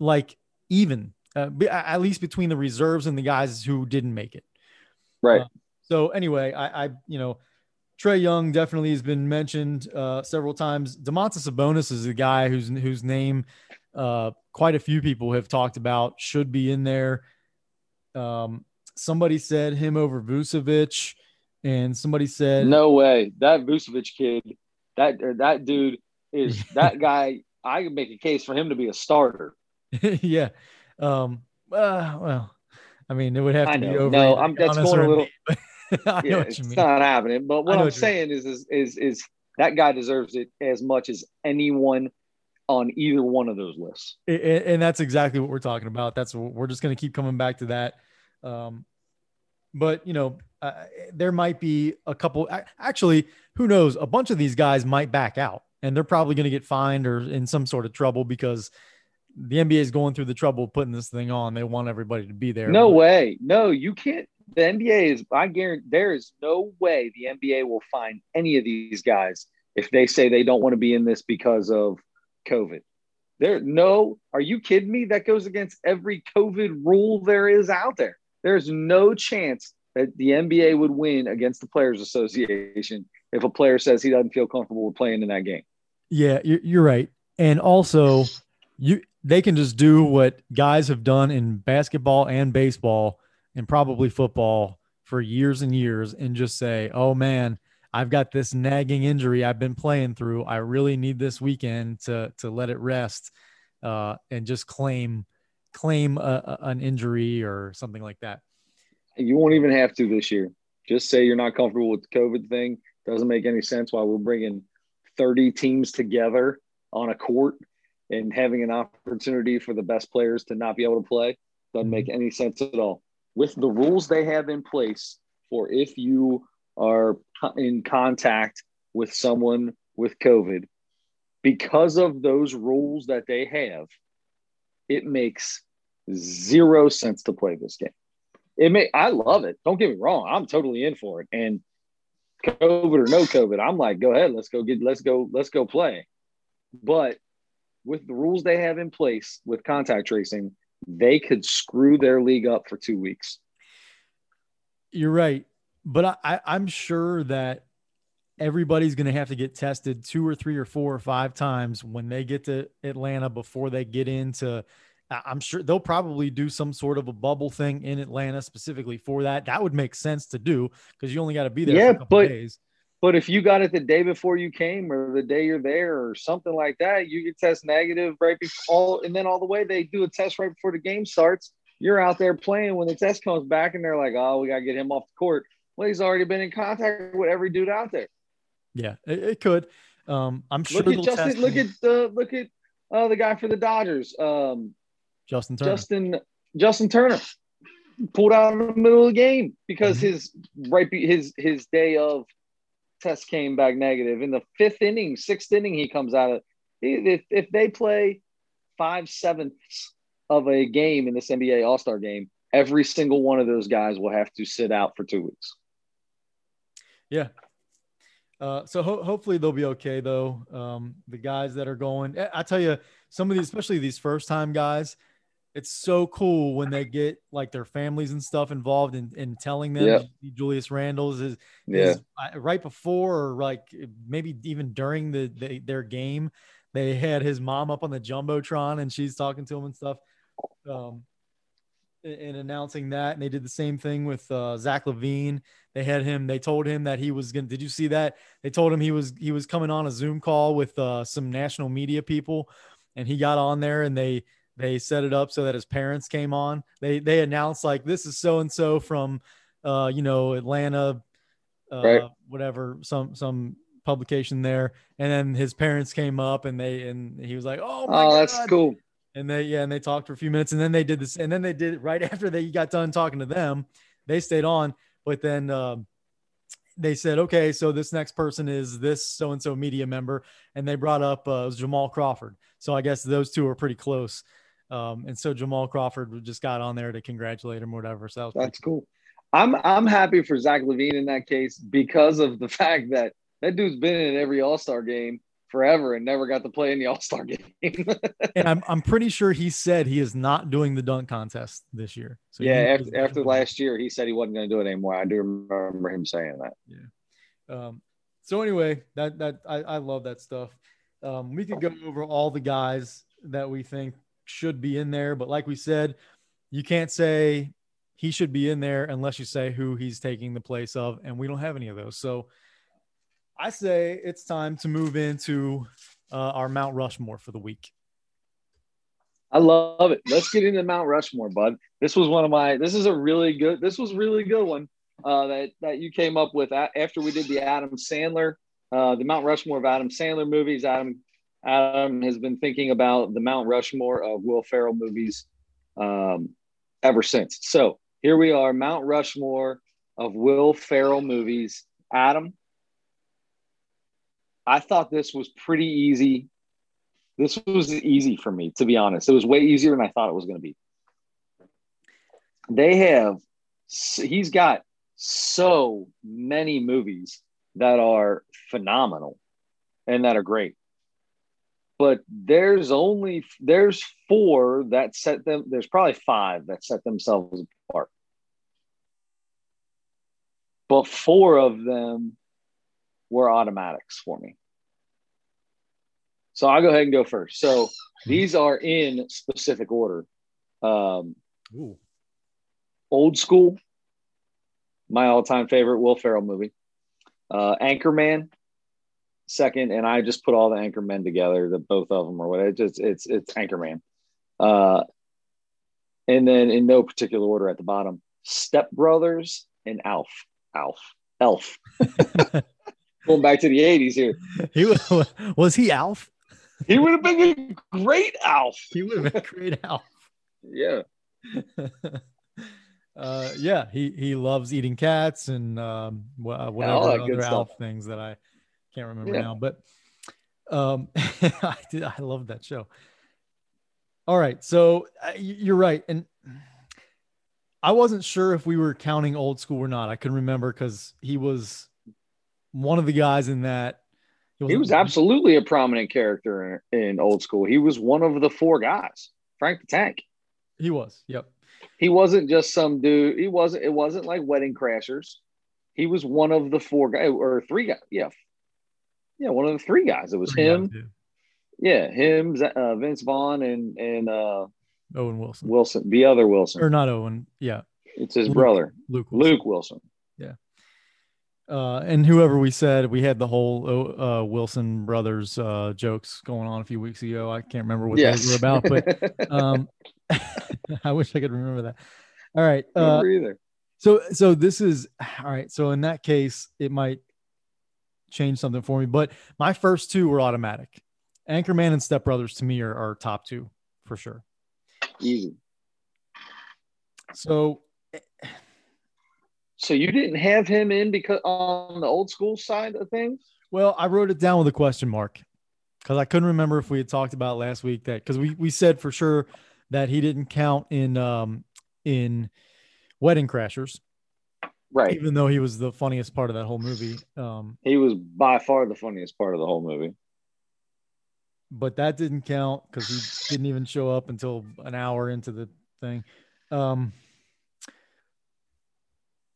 like even uh, at least between the reserves and the guys who didn't make it. Right. Uh, so anyway, I, I, you know, Trae Young definitely has been mentioned uh, several times. Domantas Sabonis is a guy whose whose name uh, quite a few people have talked about should be in there. Um, somebody said him over Vucevic, and somebody said no way that Vucevic kid, that that dude is that guy. I could make a case for him to be a starter. yeah. Um, uh, well, I mean, it would have to be over. No, I'm that's going a little. I yeah, it's mean. not happening. But what I'm what saying is, is, is, is that guy deserves it as much as anyone on either one of those lists. And, and that's exactly what we're talking about. That's what we're just going to keep coming back to that. Um, but you know, uh, there might be a couple. Actually, who knows? A bunch of these guys might back out and they're probably going to get fined or in some sort of trouble because the NBA is going through the trouble of putting this thing on. They want everybody to be there. No way. No, you can't. the NBA is. I guarantee there is no way the NBA will find any of these guys if they say they don't want to be in this because of COVID. There, no. Are you kidding me? That goes against every COVID rule there is out there. There's no chance that the NBA would win against the Players Association if a player says he doesn't feel comfortable with playing in that game. Yeah, you're right. And also, you they can just do what guys have done in basketball and baseball and probably football for years and years and just say, "Oh man, I've got this nagging injury I've been playing through. I really need this weekend to to let it rest." Uh, and just claim claim a, a, an injury or something like that. You won't even have to this year. Just say you're not comfortable with the COVID thing. Doesn't make any sense why we're bringing 30 teams together on a court and having an opportunity for the best players to not be able to play. Doesn't make mm-hmm. any sense at all. With the rules they have in place for if you are in contact with someone with COVID, because of those rules that they have, it makes zero sense to play this game. It may I love it. Don't get me wrong. I'm totally in for it. And COVID or no COVID, I'm like, go ahead, let's go get let's go, let's go play. But with the rules they have in place with contact tracing, they could screw their league up for two weeks. You're right. But I, I'm sure that everybody's going to have to get tested two or three or four or five times when they get to Atlanta before they get into. I'm sure they'll probably do some sort of a bubble thing in Atlanta specifically for that. That would make sense to do because you only got to be there yeah, but, days. But if you got it the day before you came or the day you're there or something like that, you get test negative right before, and then all the way they do a test right before the game starts. You're out there playing when the test comes back, and they're like, "Oh, we got to get him off the court." Well, he's already been in contact with every dude out there. Yeah, it, it could. Um, I'm sure. Look at Justin. Look at the look at uh, the guy for the Dodgers. Um, Justin Turner. Justin Justin Turner pulled out in the middle of the game because mm-hmm. his right his his day of test came back negative. In the fifth inning, sixth inning, he comes out of. If if they play five sevenths of a game in this NBA All Star game, every single one of those guys will have to sit out for two weeks. Yeah, uh, so ho- hopefully they'll be okay though. Um, the guys that are going, I tell you, some of these, especially these first time guys, it's so cool when they get like their families and stuff involved in, in telling them. Julius Randle's is, yeah. is uh, right before or like maybe even during the, the, their game, they had his mom up on the jumbotron and she's talking to him and stuff. Um, in announcing that, and they did the same thing with uh, Zach LaVine They had him. They told him that he was going. to Did you see that? They told him he was he was coming on a Zoom call with uh, some national media people, and he got on there, and they they set it up so that his parents came on. They they announced like this is so and so from, uh, you know, Atlanta, uh, right. whatever, some some publication there, and then his parents came up, and they and he was like, oh, oh, that's cool. And they yeah and they talked for a few minutes and then they did this and then they did right after they got done talking to them. They stayed on but then um, they said okay so this next person is this so and so media member and they brought up uh, jamal crawford. So i guess those two are pretty close um, and so jamal crawford just got on there to congratulate him or whatever so that that's cool. cool i'm i'm happy for zach LaVine in that case because of the fact that that dude's been in every all-star game forever and never got to play in the All Star game. and I'm I'm pretty sure he said he is not doing the dunk contest this year. So yeah, after, after last year, he said he wasn't going to do it anymore. I do remember him saying that. Yeah. Um, so anyway, that that I, I love that stuff. Um, we could go over all the guys that we think should be in there, but like we said, you can't say he should be in there unless you say who he's taking the place of, and we don't have any of those. So I say it's time to move into uh, our Mount Rushmore for the week. I love it. Let's get into Mount Rushmore, bud. This was one of my. This is a really good. This was really good one uh, that that you came up with after we did the Adam Sandler, uh, the Mount Rushmore of Adam Sandler movies. Adam Adam has been thinking about the Mount Rushmore of Will Ferrell movies um, ever since. So here we are, Mount Rushmore of Will Ferrell movies. Adam, I thought this was pretty easy. This was easy for me, to be honest. It was way easier than I thought it was going to be. They have he's got so many movies that are phenomenal and that are great. But there's only there's four that set them there's probably five that set themselves apart. But four of them were automatics for me. So I'll go ahead and go first. So these are in specific order. Um, old school, my all-time favorite Will Ferrell movie. Uh, Anchorman, second, and I just put all the anchor men together, the both of them or whatever. It's just it's it's Anchorman. Uh, and then in no particular order at the bottom, Step Brothers and Alf. Alf. Elf. Going back to the 80s here. He was, was he Alf? He would have been a great Alf. He would have been a great Alf. Yeah. uh, yeah, he he loves eating cats and um, whatever other Alf things that I can't remember yeah. now. But um, I did. I love that show. All right, so uh, you're right, and I wasn't sure if we were counting old school or not. I couldn't remember because he was one of the guys in that. He, he was absolutely a prominent character in, in old school. He was one of the four guys. Frank the Tank. He was. Yep. He wasn't just some dude. He wasn't. It wasn't like Wedding Crashers. He was one of the four guys or three guys. Yeah. Yeah, one of the three guys. It was three him. Guys, yeah. yeah. him, uh, Vince Vaughn, and and uh, Owen Wilson. Wilson, the other Wilson, or not Owen? Yeah, it's his Luke, brother, Luke. Wilson. Luke Wilson. Yeah. Uh, and whoever we said we had the whole uh, Wilson brothers uh, jokes going on a few weeks ago. I can't remember what yes. those were about, but um, I wish I could remember that. All right. Uh, either. So, so this is all right. So in that case, it might change something for me. But my first two were automatic. Anchorman and Step Brothers to me are, are top two for sure. Easy. So, so you didn't have him in because on the old school side of things. Well, I wrote it down with a question mark because I couldn't remember if we had talked about last week that because we we said for sure that he didn't count in um in Wedding Crashers. Right. Even though he was the funniest part of that whole movie. Um, he was by far the funniest part of the whole movie. But that didn't count because he didn't even show up until an hour into the thing. Um,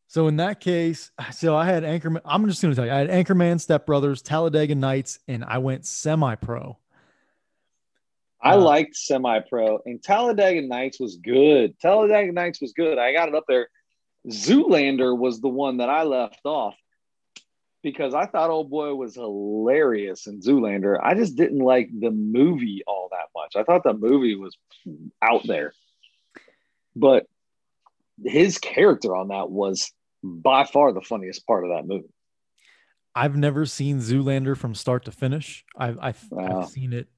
so in that case, so I had Anchorman. I'm just going to tell you, I had Anchorman, Step Brothers, Talladega Nights, and I went semi-pro. I uh, liked semi-pro, and Talladega Nights was good. Talladega Nights was good. I got it up there. Zoolander was the one that I left off because I thought Old Boy was hilarious in Zoolander. I just didn't like the movie all that much. I thought the movie was out there, but his character on that was by far the funniest part of that movie. I've never seen Zoolander from start to finish. I've I've. I've seen it.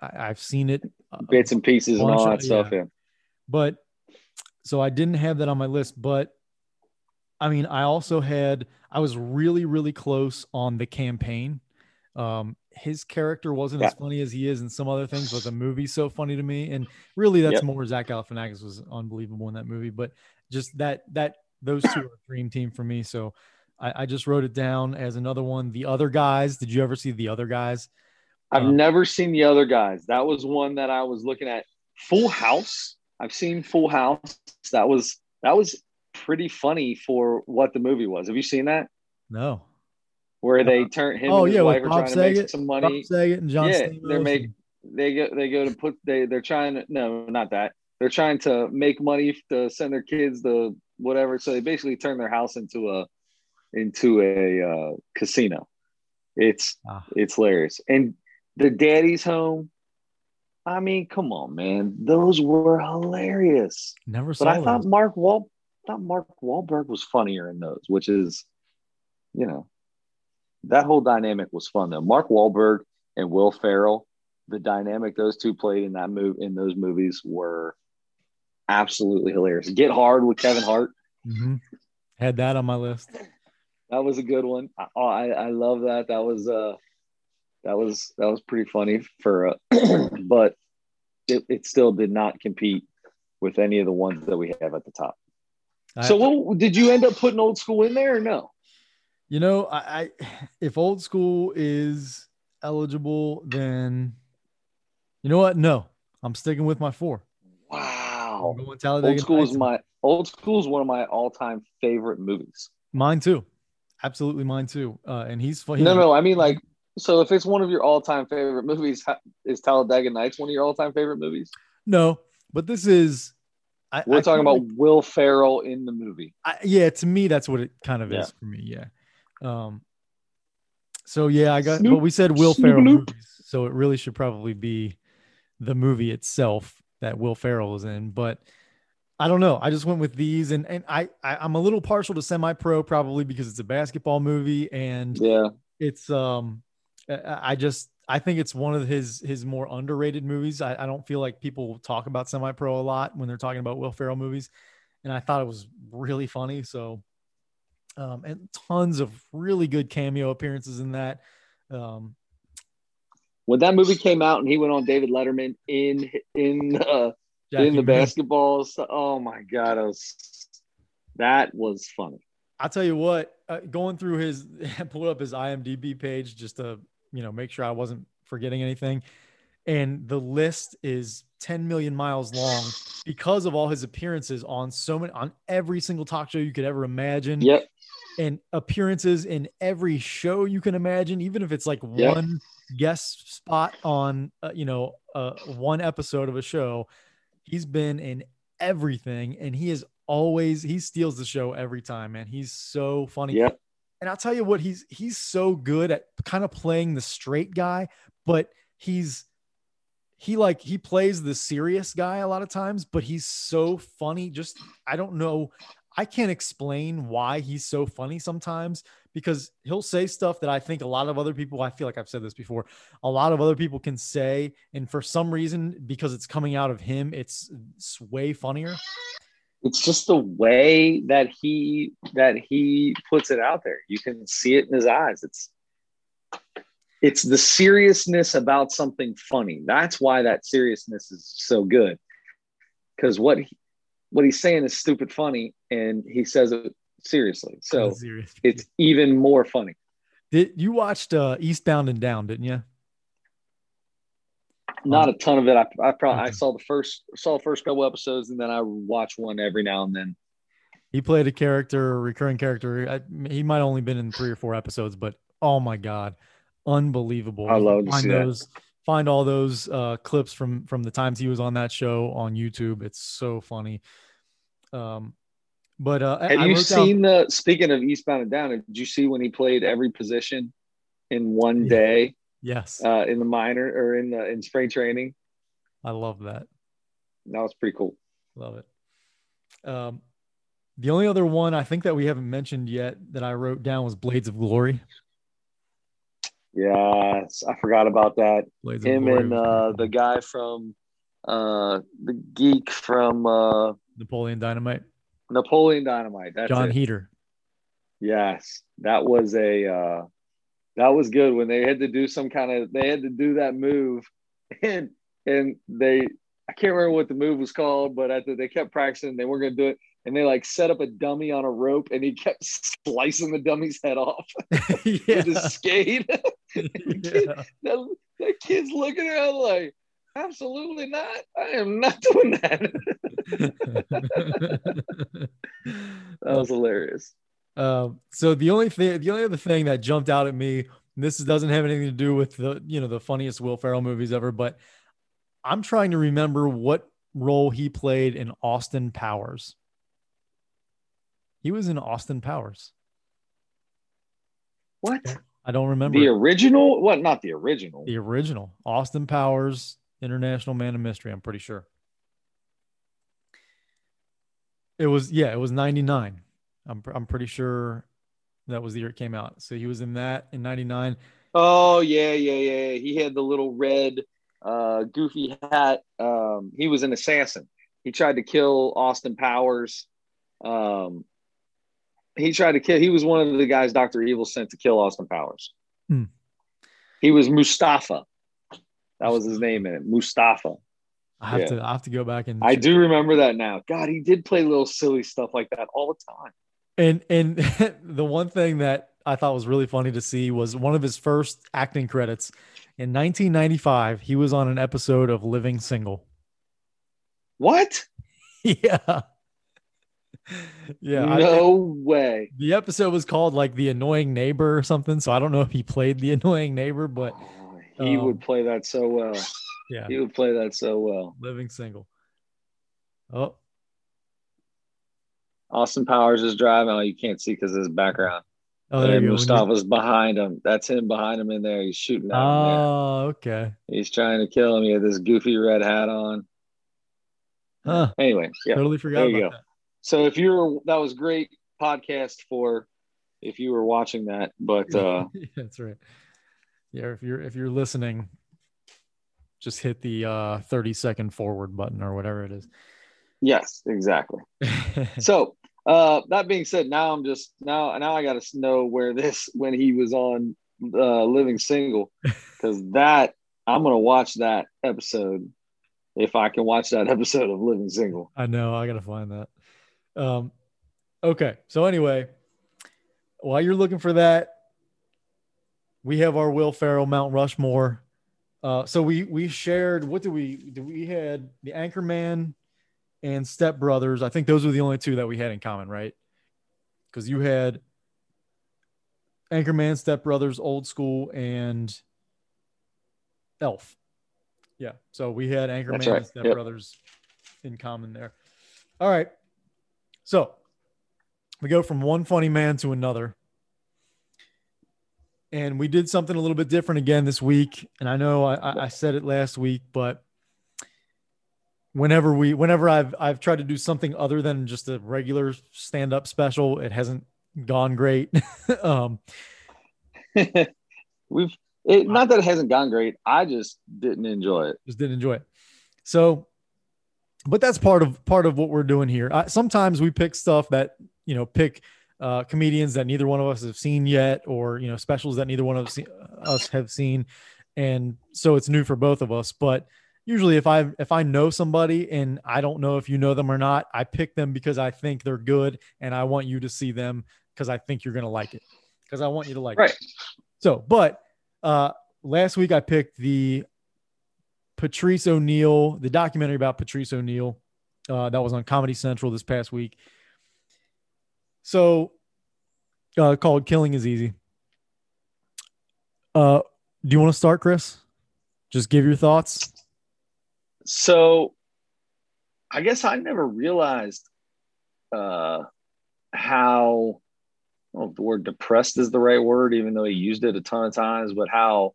I, have seen it uh, bits and pieces and all that stuff. Yeah. yeah. But so I didn't have that on my list, but I mean, I also had I was really really close on the campaign. Um, his character wasn't yeah. as funny as he is in some other things, but the movie's so funny to me. And really, that's yep. more Zach Galifianakis was unbelievable in that movie. But just that that those two are dream team for me. So I, I, just wrote it down as another one. The other guys. Did you ever see the other guys? I've um, never seen the other guys. That was one that I was looking at. Full House. I've seen Full House. That was that was pretty funny for what the movie was. Have you seen that? No. Where they turn him oh, and his yeah, wife are trying Saget, to make some money. Bob Saget and John yeah, they're make they go they go to put they they're trying to no not that they're trying to make money to send their kids to whatever. So they basically turn their house into a into a uh, casino. It's ah. it's hilarious. And the daddy's home. I mean, come on, man. Those were hilarious. Never saw. But I those. thought Mark Wal thought Mark Wahlberg was funnier in those, which is, you know, that whole dynamic was fun though. Mark Wahlberg and Will Ferrell, the dynamic those two played in that move in those movies were absolutely hilarious. Get Hard with Kevin Hart. Mm-hmm. Had that on my list. That was a good one. I, I, I love that. That was uh that was that was pretty funny for uh, but it, it still did not compete with any of the ones that we have at the top. So, what did you end up putting old school in there or no? You know, I, I if old school is eligible, then you know what? No, I'm sticking with my four. Wow. Old school is my old school is one of my all time favorite movies. mine too. Absolutely mine too. Uh, and he's funny. No, no, I mean like so. If it's one of your all time favorite movies, is Talladega Nights one of your all time favorite movies? no, but this is. I, We're I talking about like- Will Ferrell in the movie. I, yeah, to me, that's what it kind of Yeah. is for me. Yeah. Um. So yeah, I got. Snoop, but we said Will Snoop Ferrell movies, so it really should probably be the movie itself that Will Ferrell is in. But I don't know. I just went with these, and and I, I I'm a little partial to Semi Pro probably because it's a basketball movie, and Yeah, it's um I I just I think it's one of his his more underrated movies. I, I don't feel like people talk about semi pro a lot when they're talking about Will Ferrell movies, and I thought it was really funny. So, um, and tons of really good cameo appearances in that. Um, when that movie came out and he went on David Letterman in in uh, Jackie in the Brown. basketball. Oh my god, was, that was funny. I'll tell you what, uh, going through his, pulled up his IMDb page just to, you know, make sure I wasn't forgetting anything. And the list is 10 million miles long because of all his appearances on so many, on every single talk show you could ever imagine. Yep. And appearances in every show you can imagine, even if it's like Yep. one guest spot on, uh, you know, uh, one episode of a show. He's been in everything and he is always he steals the show every time man he's so funny Yep. And i'll tell you what he's he's so good at kind of playing the straight guy but he's he like he plays the serious guy a lot of times but he's so funny. Just i don't know i can't explain why he's so funny sometimes because he'll say stuff that i think a lot of other people i feel like i've said this before a lot of other people can say. And for some reason because it's coming out of him it's, it's way funnier It's just the way that he that he puts it out there. You can see it in his eyes. It's it's the seriousness about something funny. That's why that seriousness is so good. Because what he, what he's saying is stupid funny, and he says it seriously. So serious. it's even more funny. Did you watched uh, Eastbound and Down, didn't you? Not a ton of it. I, I probably I saw the first saw the first couple episodes, and then I watch one every now and then. He played a character, a recurring character. I, he might only been in three or four episodes, but oh my god, unbelievable! I love to find see that. those. Find all those uh, clips from from the times he was on that show on YouTube. It's so funny. Um, but uh, Have I you seen the speaking of Eastbound and Down? Did you see when he played every position in one Yeah. day yes, uh, in the minor or in the in spring training? I love that. That was pretty cool. Love it. Um, the only other one I think that we haven't mentioned yet that I wrote down was Blades of Glory. Yes, I forgot about that. Blades of Him Glory and uh, the guy from uh, the geek from uh, Napoleon Dynamite, Napoleon Dynamite. That's John it. Heder. Yes, that was a uh, that was good when they had to do some kind of they had to do that move, and and they I can't remember what the move was called, but I, they kept practicing. They weren't going to do it, and they like set up a dummy on a rope, and he kept slicing the dummy's head off yeah. with his skate. yeah. that, that kid's looking around like, absolutely not. I am not doing that. that was hilarious. Um, so the only thing, the only other thing that jumped out at me, and this doesn't have anything to do with the, you know, the funniest Will Ferrell movies ever, but I'm trying to remember what role he played in Austin Powers. He was in Austin Powers. What? I don't remember The original? What? Not the original. the original Austin Powers, International Man of Mystery. I'm pretty sure. It was yeah, it was 99. I'm I'm pretty sure that was the year it came out. So he was in that in 99. Oh yeah, yeah, yeah. He had the little red, uh, goofy hat. Um, he was an assassin. He tried to kill Austin Powers. Um, he tried to kill. He was one of the guys Doctor Evil sent to kill Austin Powers. Hmm. He was Mustafa. That was his name in it, Mustafa. I have Yeah. to I have to go back and I do remember that now. God, he did play little silly stuff like that all the time. And and the one thing that I thought was really funny to see was one of his first acting credits in 1995. He was on an episode of Living Single. What? yeah. Yeah. I- no way. the episode was called like The Annoying Neighbor or something. So I don't know if he played the annoying neighbor, but Oh, he um, would play that so well. yeah, He would play that so well. Living Single. Oh, Austin Powers is driving. Oh, you can't see because of his background. oh, there and you go. Mustafa's behind him. That's him behind him in there. He's shooting. Oh, okay. He's trying to kill him. He had this goofy red hat on. Huh. Anyway, yeah. Totally forgot there you about So if you're that was great podcast for if you were watching that. But uh Yeah, that's right. Yeah, if you're if you're listening, just hit the uh 30 second forward button or whatever it is. yes, exactly. So uh that being said, now I'm just now now I gotta know where this when he was on uh living single because that I'm gonna watch that episode if I can watch that episode of Living Single. I know. I gotta find that. Um, okay. So anyway, while you're looking for that, we have our Will Ferrell Mount Rushmore. Uh, so we we shared. What did we? Did we had the Anchorman and Step Brothers? I think those were the only two that we had in common, right? Because you had Anchorman, Step Brothers, Old School, and Elf. Yeah. So we had Anchorman right. and Step Yep. Brothers in common there. All right. So we go from one funny man to another. And we did something a little bit different again this week. And I know I- I said it last week, but whenever we whenever I've I've tried to do something other than just a regular stand-up special, it hasn't gone great. um We've it, not that it hasn't gone great. I just didn't enjoy it. just didn't enjoy it. So, but that's part of part of what we're doing here. I, sometimes we pick stuff that you know pick uh, comedians that neither one of us have seen yet, or you know specials that neither one of us, us have seen, and so it's new for both of us. But usually, if I if I know somebody and I don't know if you know them or not, I pick them because I think they're good, and I want you to see them because I think you're gonna like it because I want you to like it. Right. So, but uh, last week I picked the Patrice O'Neal, the documentary about Patrice O'Neal uh, that was on Comedy Central this past week. So, uh, called "Killing Is Easy." Uh, do you want to start, Chris? Just give your thoughts. So I guess I never realized uh, how if the word depressed is the right word, even though he used it a ton of times, but how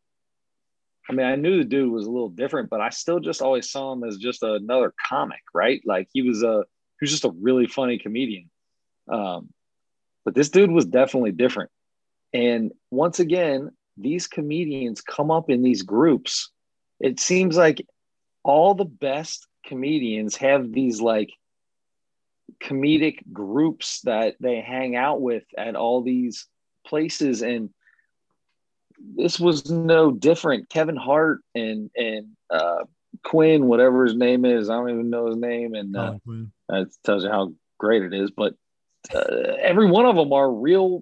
I mean, I knew the dude was a little different, but I still just always saw him as just another comic, right? Like he was a he was just a really funny comedian. Um, but this dude was definitely different. And once again, these comedians come up in these groups. It seems like all the best comedians have these like comedic groups that they hang out with at all these places. And this was no different. Kevin hart and and uh quinn whatever his name is i don't even know his name. And uh, Colin that tells you how great it is. But uh, every one of them are real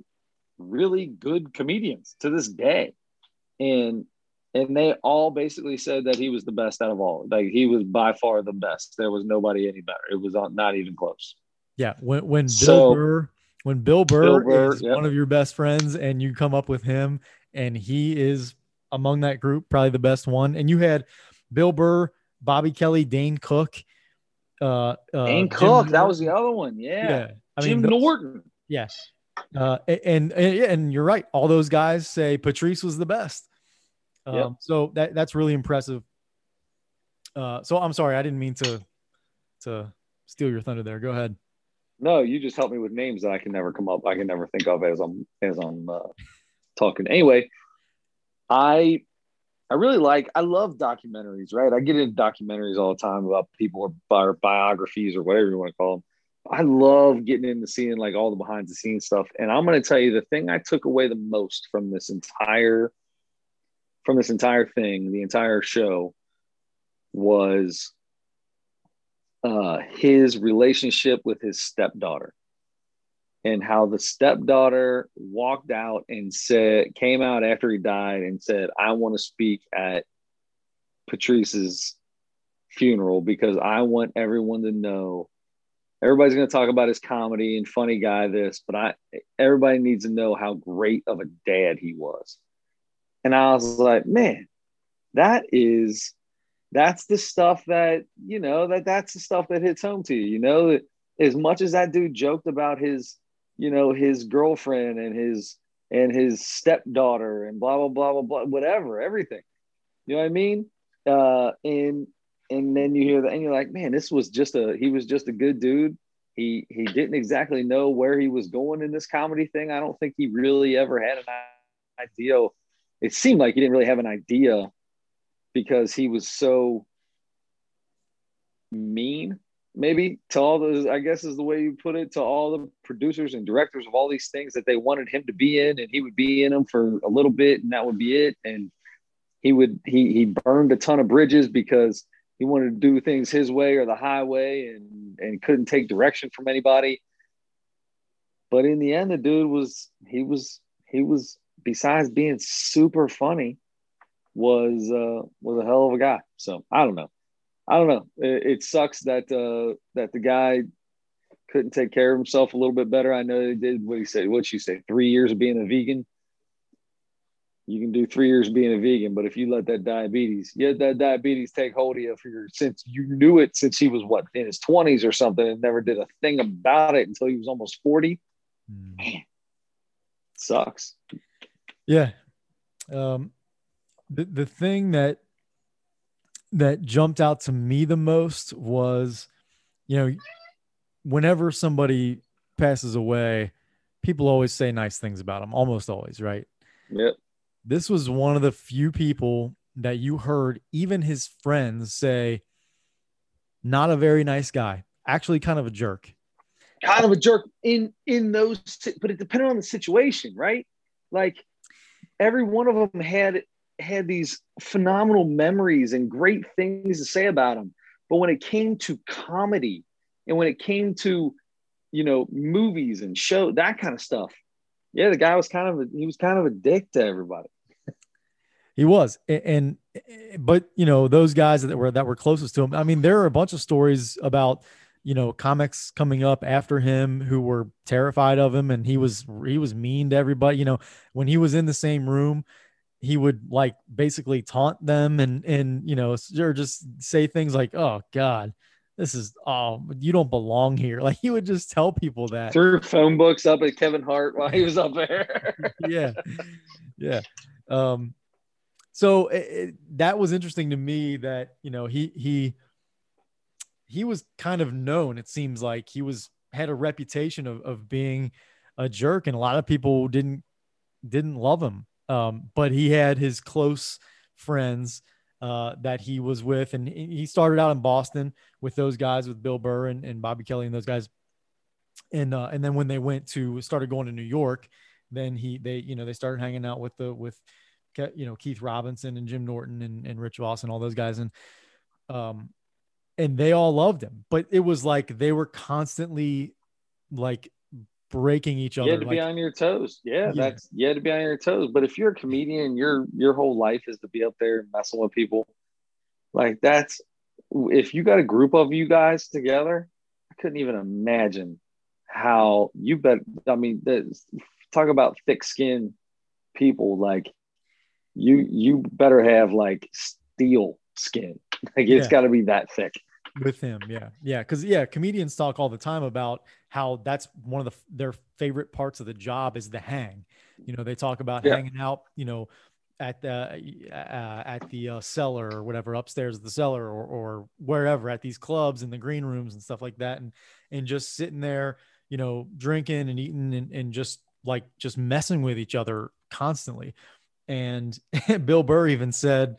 really good comedians to this day. And and they all basically said that he was the best out of all like he was by far the best there was nobody any better it was not even close Yeah, when when Bill So- Burr when Bill Burr, Bill Burr, is yep. one of your best friends and you come up with him and he is among that group, probably the best one. And you had Bill Burr, Bobby Kelly, Dane Cook, uh, uh Dane Cook, that was the other one. Yeah. yeah. I Jim mean, Norton. yeah. Uh, and, and and you're right. All those guys say Patrice was the best. Um, Yep. so that that's really impressive. Uh, so I'm sorry, I didn't mean to to steal your thunder there. Go ahead. No, you just helped me with names that I can never come up. I can never think of as I'm as I'm uh, talking. Anyway, I I really like I love documentaries. Right, I get into documentaries all the time about people or bi- biographies or whatever you want to call them. I love getting into seeing like all the behind the scenes stuff. And I'm going to tell you the thing I took away the most from this entire from this entire thing, the entire show was uh, his relationship with his stepdaughter and how the stepdaughter walked out and said, came out after he died and said, I want to speak at Patrice's funeral because I want everyone to know. Everybody's going to talk about his comedy and funny guy, this, but I everybody needs to know how great of a dad he was. And I was like, man, that is that's the stuff that you know that that's the stuff that hits home to you you know? As much as that dude joked about his you know his girlfriend and his and his stepdaughter and blah blah blah blah blah whatever everything you know what i mean? Uh and and then you hear that and you're like man this was just a he was just a good dude. He he didn't exactly know where he was going in this comedy thing. I don't think he really ever had an idea it seemed like he didn't really have an idea because he was so mean maybe to all those i guess is the way you put it to all the producers and directors of all these things that they wanted him to be in and he would be in them for a little bit and that would be it. And he would he he burned a ton of bridges because he wanted to do things his way or the highway and and couldn't take direction from anybody. But in the end the dude was he was he was besides being super funny was uh, was a hell of a guy. So I don't know. I don't know. It, it sucks that uh, that the guy couldn't take care of himself a little bit better. I know he did what he said. What you say? Three years of being a vegan. You can do three years being a vegan, but if you let that diabetes, you that diabetes take hold of you for your since you knew it since he was what in his twenties or something, and never did a thing about it until he was almost forty. Mm. Man, sucks. Yeah. Um, the the thing that that jumped out to me the most was, you know, whenever somebody passes away, people always say nice things about them, almost always, right? Yep. This was one of the few people that you heard even his friends say, not a very nice guy, actually kind of a jerk. Kind of a jerk in in those, but it depended on the situation, right? Like every one of them had had these phenomenal memories and great things to say about him. But when it came to comedy and when it came to, you know, movies and show that kind of stuff, yeah, the guy was kind of a, he was kind of a dick to everybody. He was, and, and but you know those guys that were that were closest to him. I mean, there are a bunch of stories about you know comics coming up after him who were terrified of him, and he was he was mean to everybody. You know, when he was in the same room he would like basically taunt them and and you know or just say things like oh god this is oh you don't belong here. Like he would just tell people that. Threw phone books up at kevin hart while he was up there. Yeah. Yeah. Um so it, it, that was interesting to me that you know he he he was kind of known it seems like. He was had a reputation of, of being a jerk and a lot of people didn't didn't love him. Um, but he had his close friends uh, that he was with, and he started out in Boston with those guys, with Bill Burr and, and Bobby Kelly and those guys. And uh, and then when they went to started going to New York, then he they you know they started hanging out with the with you know Keith Robinson and Jim Norton and, and Rich Voss and all those guys. And um and they all loved him but it was like they were constantly like breaking each other. You had to like, be on your toes. Yeah, yeah, that's you had to be on your toes. But if you're a comedian, your your whole life is to be up there messing with people. Like that's if you got a group of you guys together, I couldn't even imagine how you bet. I mean, talk about thick skin people. Like you, you better have like steel skin. Like it's yeah. got to be that thick with him. Yeah. Yeah. Cause yeah, comedians talk all the time about how that's one of the, their favorite parts of the job is the hang. You know, they talk about yeah. hanging out, you know, at the, uh, at the uh, cellar or whatever upstairs at the cellar or, or wherever at these clubs and the green rooms and stuff like that. And, and just sitting there, you know, drinking and eating and, and just like, just messing with each other constantly. And Bill Burr even said,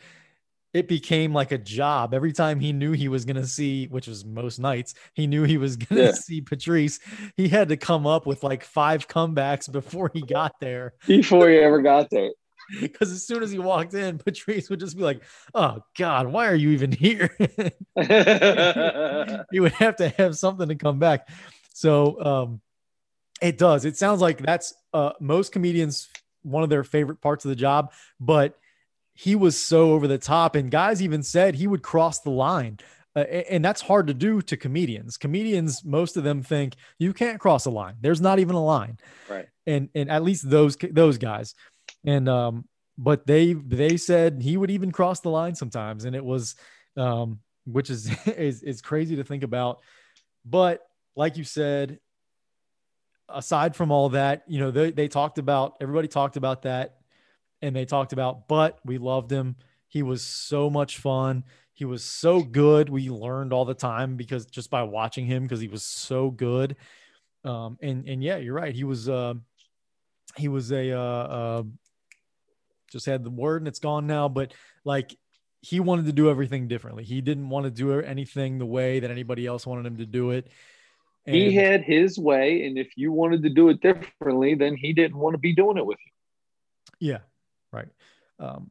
it became like a job every time he knew he was going to see which was most nights he knew he was going to yeah. see patrice he had to come up with like five comebacks before he got there before he ever got there Because as soon as he walked in, Patrice would just be like, "Oh God, why are you even here?" he would have to have something to come back. So um, it does. It sounds like that's uh, most comedians one of their favorite parts of the job, but he was so over the top, and guys even said he would cross the line. Uh, and that's hard to do to comedians. Comedians, most of them think you can't cross a line. There's not even a line, right? And and at least those those guys, and um, but they they said he would even cross the line sometimes, and it was, um, which is is is crazy to think about. But like you said, aside from all that, you know, they they talked about everybody talked about that, and they talked about, but we loved him. He was so much fun he was so good. We learned all the time because just by watching him, because he was so good. Um, and and yeah, you're right. He was uh, he was a uh, uh, just had the word and it's gone now. But like he wanted to do everything differently. He didn't want to do anything the way that anybody else wanted him to do it. And he had his way, and if you wanted to do it differently, then he didn't want to be doing it with you. Yeah, right. Um,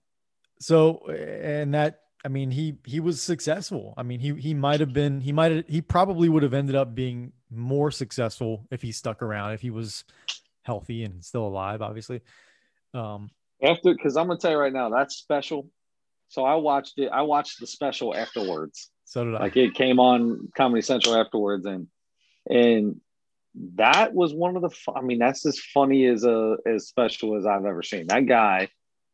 so, and that I mean, he he was successful. I mean, he he might have been he might have he probably would have ended up being more successful if he stuck around, if he was healthy and still alive, obviously. Um after because I'm gonna tell you right now, that's special. So I watched it, I watched the special afterwards. So did I. Like it came on Comedy Central afterwards, and and that was one of the I mean, that's as funny as a as special as I've ever seen. That guy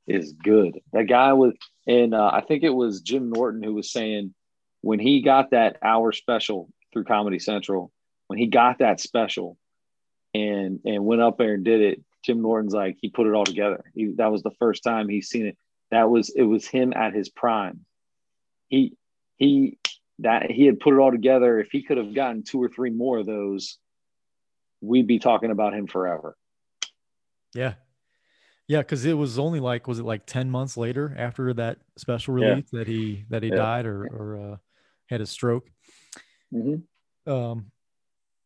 is good. That guy was, and uh, I think it was Jim Norton who was saying when he got that hour special through Comedy Central, when he got that special, and and went up there and did it. Jim Norton's like he put it all together. He, that was the first time he's seen it. That was it was him at his prime. He he that he had put it all together. If he could have gotten two or three more of those, we'd be talking about him forever. Yeah, yeah, because it was only like was it like ten months later after that special release yeah. that he that he yeah. died or or uh, had a stroke. Mm-hmm. Um,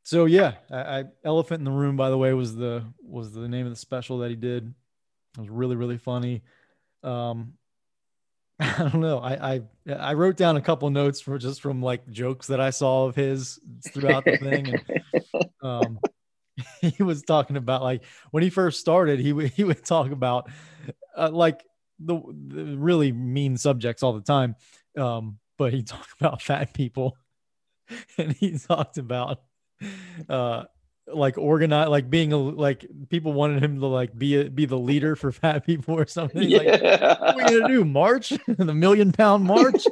so yeah, I, I, Elephant in the Room, by the way, was the was the name of the special that he did. It was really really funny. Um, I don't know. I, I I wrote down a couple notes for just from like jokes that I saw of his throughout the thing, and um, he was talking about like when he first started, he would he would talk about uh, like the, the, really mean subjects all the time. Um, but he talked about fat people, and he talked about uh like organize like being a like people wanted him to like be a, be the leader for fat people or something. Yeah. Like, what are we gonna do? March the million pound march?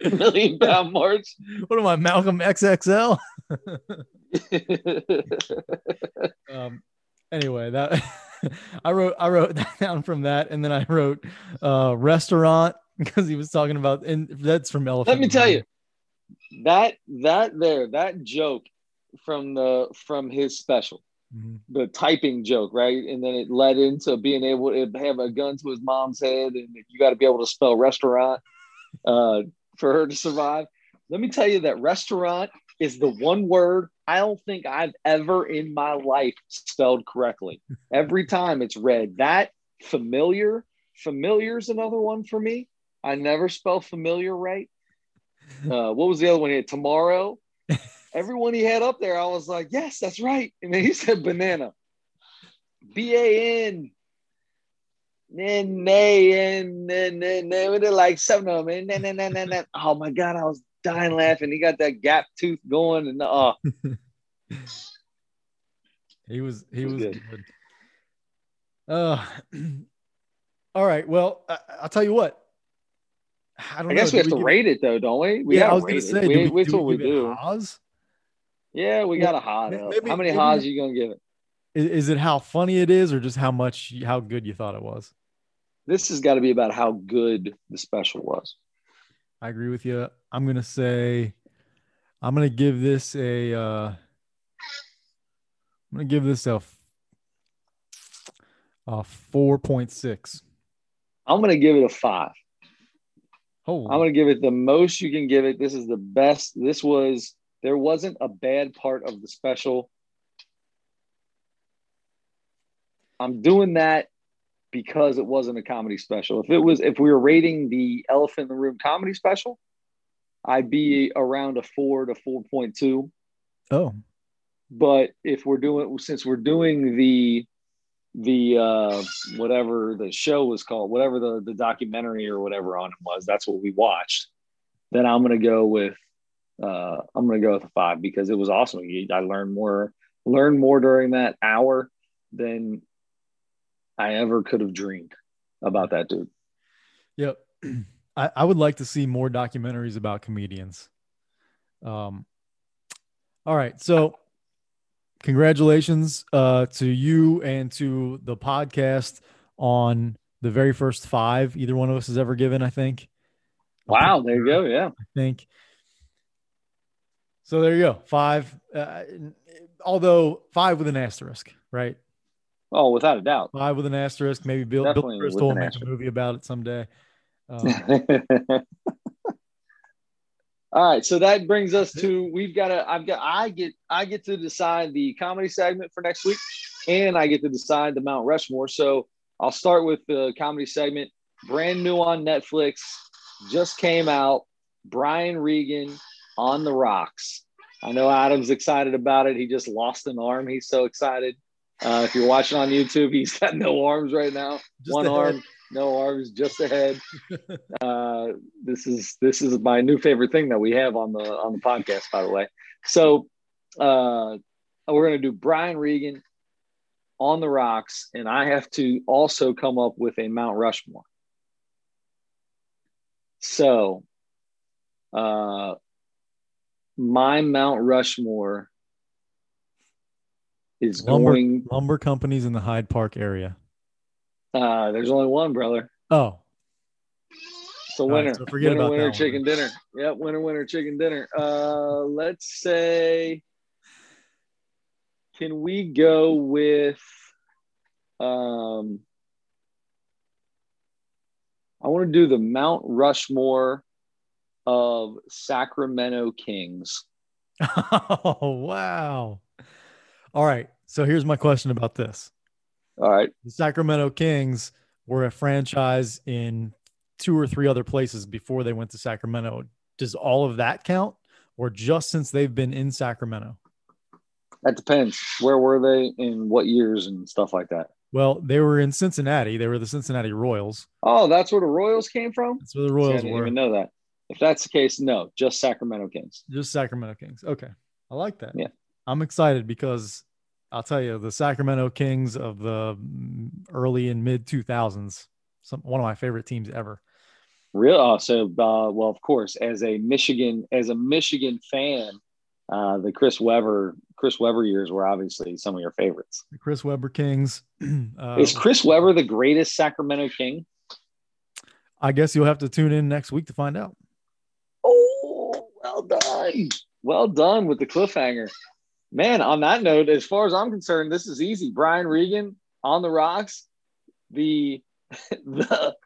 million pound march. What am I, Malcolm XXL? um, anyway, that I wrote I wrote that down from that, and then I wrote uh, restaurant because he was talking about, and that's from Elephant. Let me tell you, that that there that joke from the from his special. Mm-hmm. The typing joke, right? And then it led into being able to have a gun to his mom's head, and you got to be able to spell restaurant uh, for her to survive. Let me tell you that restaurant is the one word I don't think I've ever in my life spelled correctly. Every time it's read that familiar, familiar is another one for me. I never spell familiar right. Uh, what was the other one? He had tomorrow. Everyone he had up there, I was like, yes, that's right. And then he said banana. B A N. They and then they were like seven of them. And then, then, then, then, oh my God, I was dying laughing. He got that gap tooth going, and oh, he was he was, was good. good. Uh, all right. Well, I, will tell you what. I don't. I guess know. we have to rate it though, don't we? We yeah, I was going to say, we, we, do we, what we do. Haas? Yeah, we got a Haas. How many Haas are you gonna give it? Is, is it how funny it is, or just how much how good you thought it was? This has got to be about how good the special was. I agree with you. I'm gonna say, I'm gonna give this a. Uh, I'm gonna give this a. A four point six. I'm gonna give it a five. Oh, I'm gonna give it the most you can give it. This is the best. This was there wasn't a bad part of the special. I'm doing that because it wasn't a comedy special. If it was, if we were rating the Elephant in the Room comedy special, I'd be around a four to four point two. Oh, But if we're doing, since we're doing the the uh whatever the show was called, whatever the the documentary or whatever on it was, that's what we watched. Then I'm gonna go with uh I'm gonna go with a five because it was awesome. I learned more learned more during that hour than I ever could have dreamed about that dude. Yep. I, I would like to see more documentaries about comedians. Um, all right. So, congratulations uh, to you and to the podcast on the very first five either one of us has ever given, I think. Wow. There you go. Yeah. I think. So, there you go. Five. Uh, although, five with an asterisk, right? Oh, without a doubt. Five with an asterisk. Maybe Bill, Bill Definitely Crystal will make a movie about it someday. Um, All right, so that brings us to we've got to I've got I get I get to decide the comedy segment for next week, and I get to decide the Mount Rushmore. So I'll start with the comedy segment, brand new on Netflix, just came out. Brian Regan on the rocks. I know Adam's excited about it. He just lost an arm. He's so excited. Uh, if you're watching on YouTube, he's got no arms right now. Just One head. arm, no arms, just a head. uh, this is this is my new favorite thing that we have on the on the podcast, by the way. So uh, we're gonna do Brian Regan on the rocks, and I have to also come up with a Mount Rushmore. So uh, my Mount Rushmore is lumber, going. lumber companies in the Hyde Park area. Uh, there's only one, brother. Oh, it's a winner, so forget winner, about winner, chicken dinner. Yep, winner, winner, chicken dinner. Uh, let's say, can we go with? Um, I want to do the Mount Rushmore of Sacramento Kings. oh wow. All right. So here's my question about this. All right, The Sacramento Kings were a franchise in two or three other places before they went to Sacramento. Does all of that count or just since they've been in Sacramento? that depends. Where were they in what years and stuff like that? Well, they were in Cincinnati. They were the Cincinnati Royals. Oh, that's where the Royals came from. That's where the See, I Royals didn't were. even know that. If that's the case, no, just Sacramento Kings. Just Sacramento Kings. Okay. I like that. Yeah. I'm excited because I'll tell you, the Sacramento Kings of the early and mid 2000s, some, one of my favorite teams ever. Real. Uh, so, uh, well, of course, as a Michigan, as a Michigan fan, uh, the Chris Webber, Chris Webber years were obviously some of your favorites. The Chris Webber Kings. uh, Is Chris Webber the greatest Sacramento King? I guess you'll have to tune in next week to find out. Oh, well done. Well done with the cliffhanger. Man, on that note, as far as I'm concerned, this is easy. Brian Regan on the rocks. The the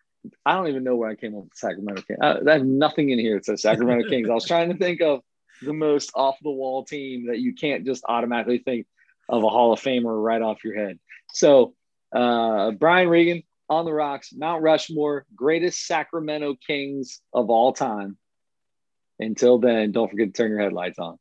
I don't even know where I came up with Sacramento Kings. I, I have nothing in here that says Sacramento Kings. I was trying to think of the most off the wall team that you can't just automatically think of a Hall of Famer right off your head. So uh, Brian Regan on the rocks, Mount Rushmore, greatest Sacramento Kings of all time. Until then, don't forget to turn your headlights on.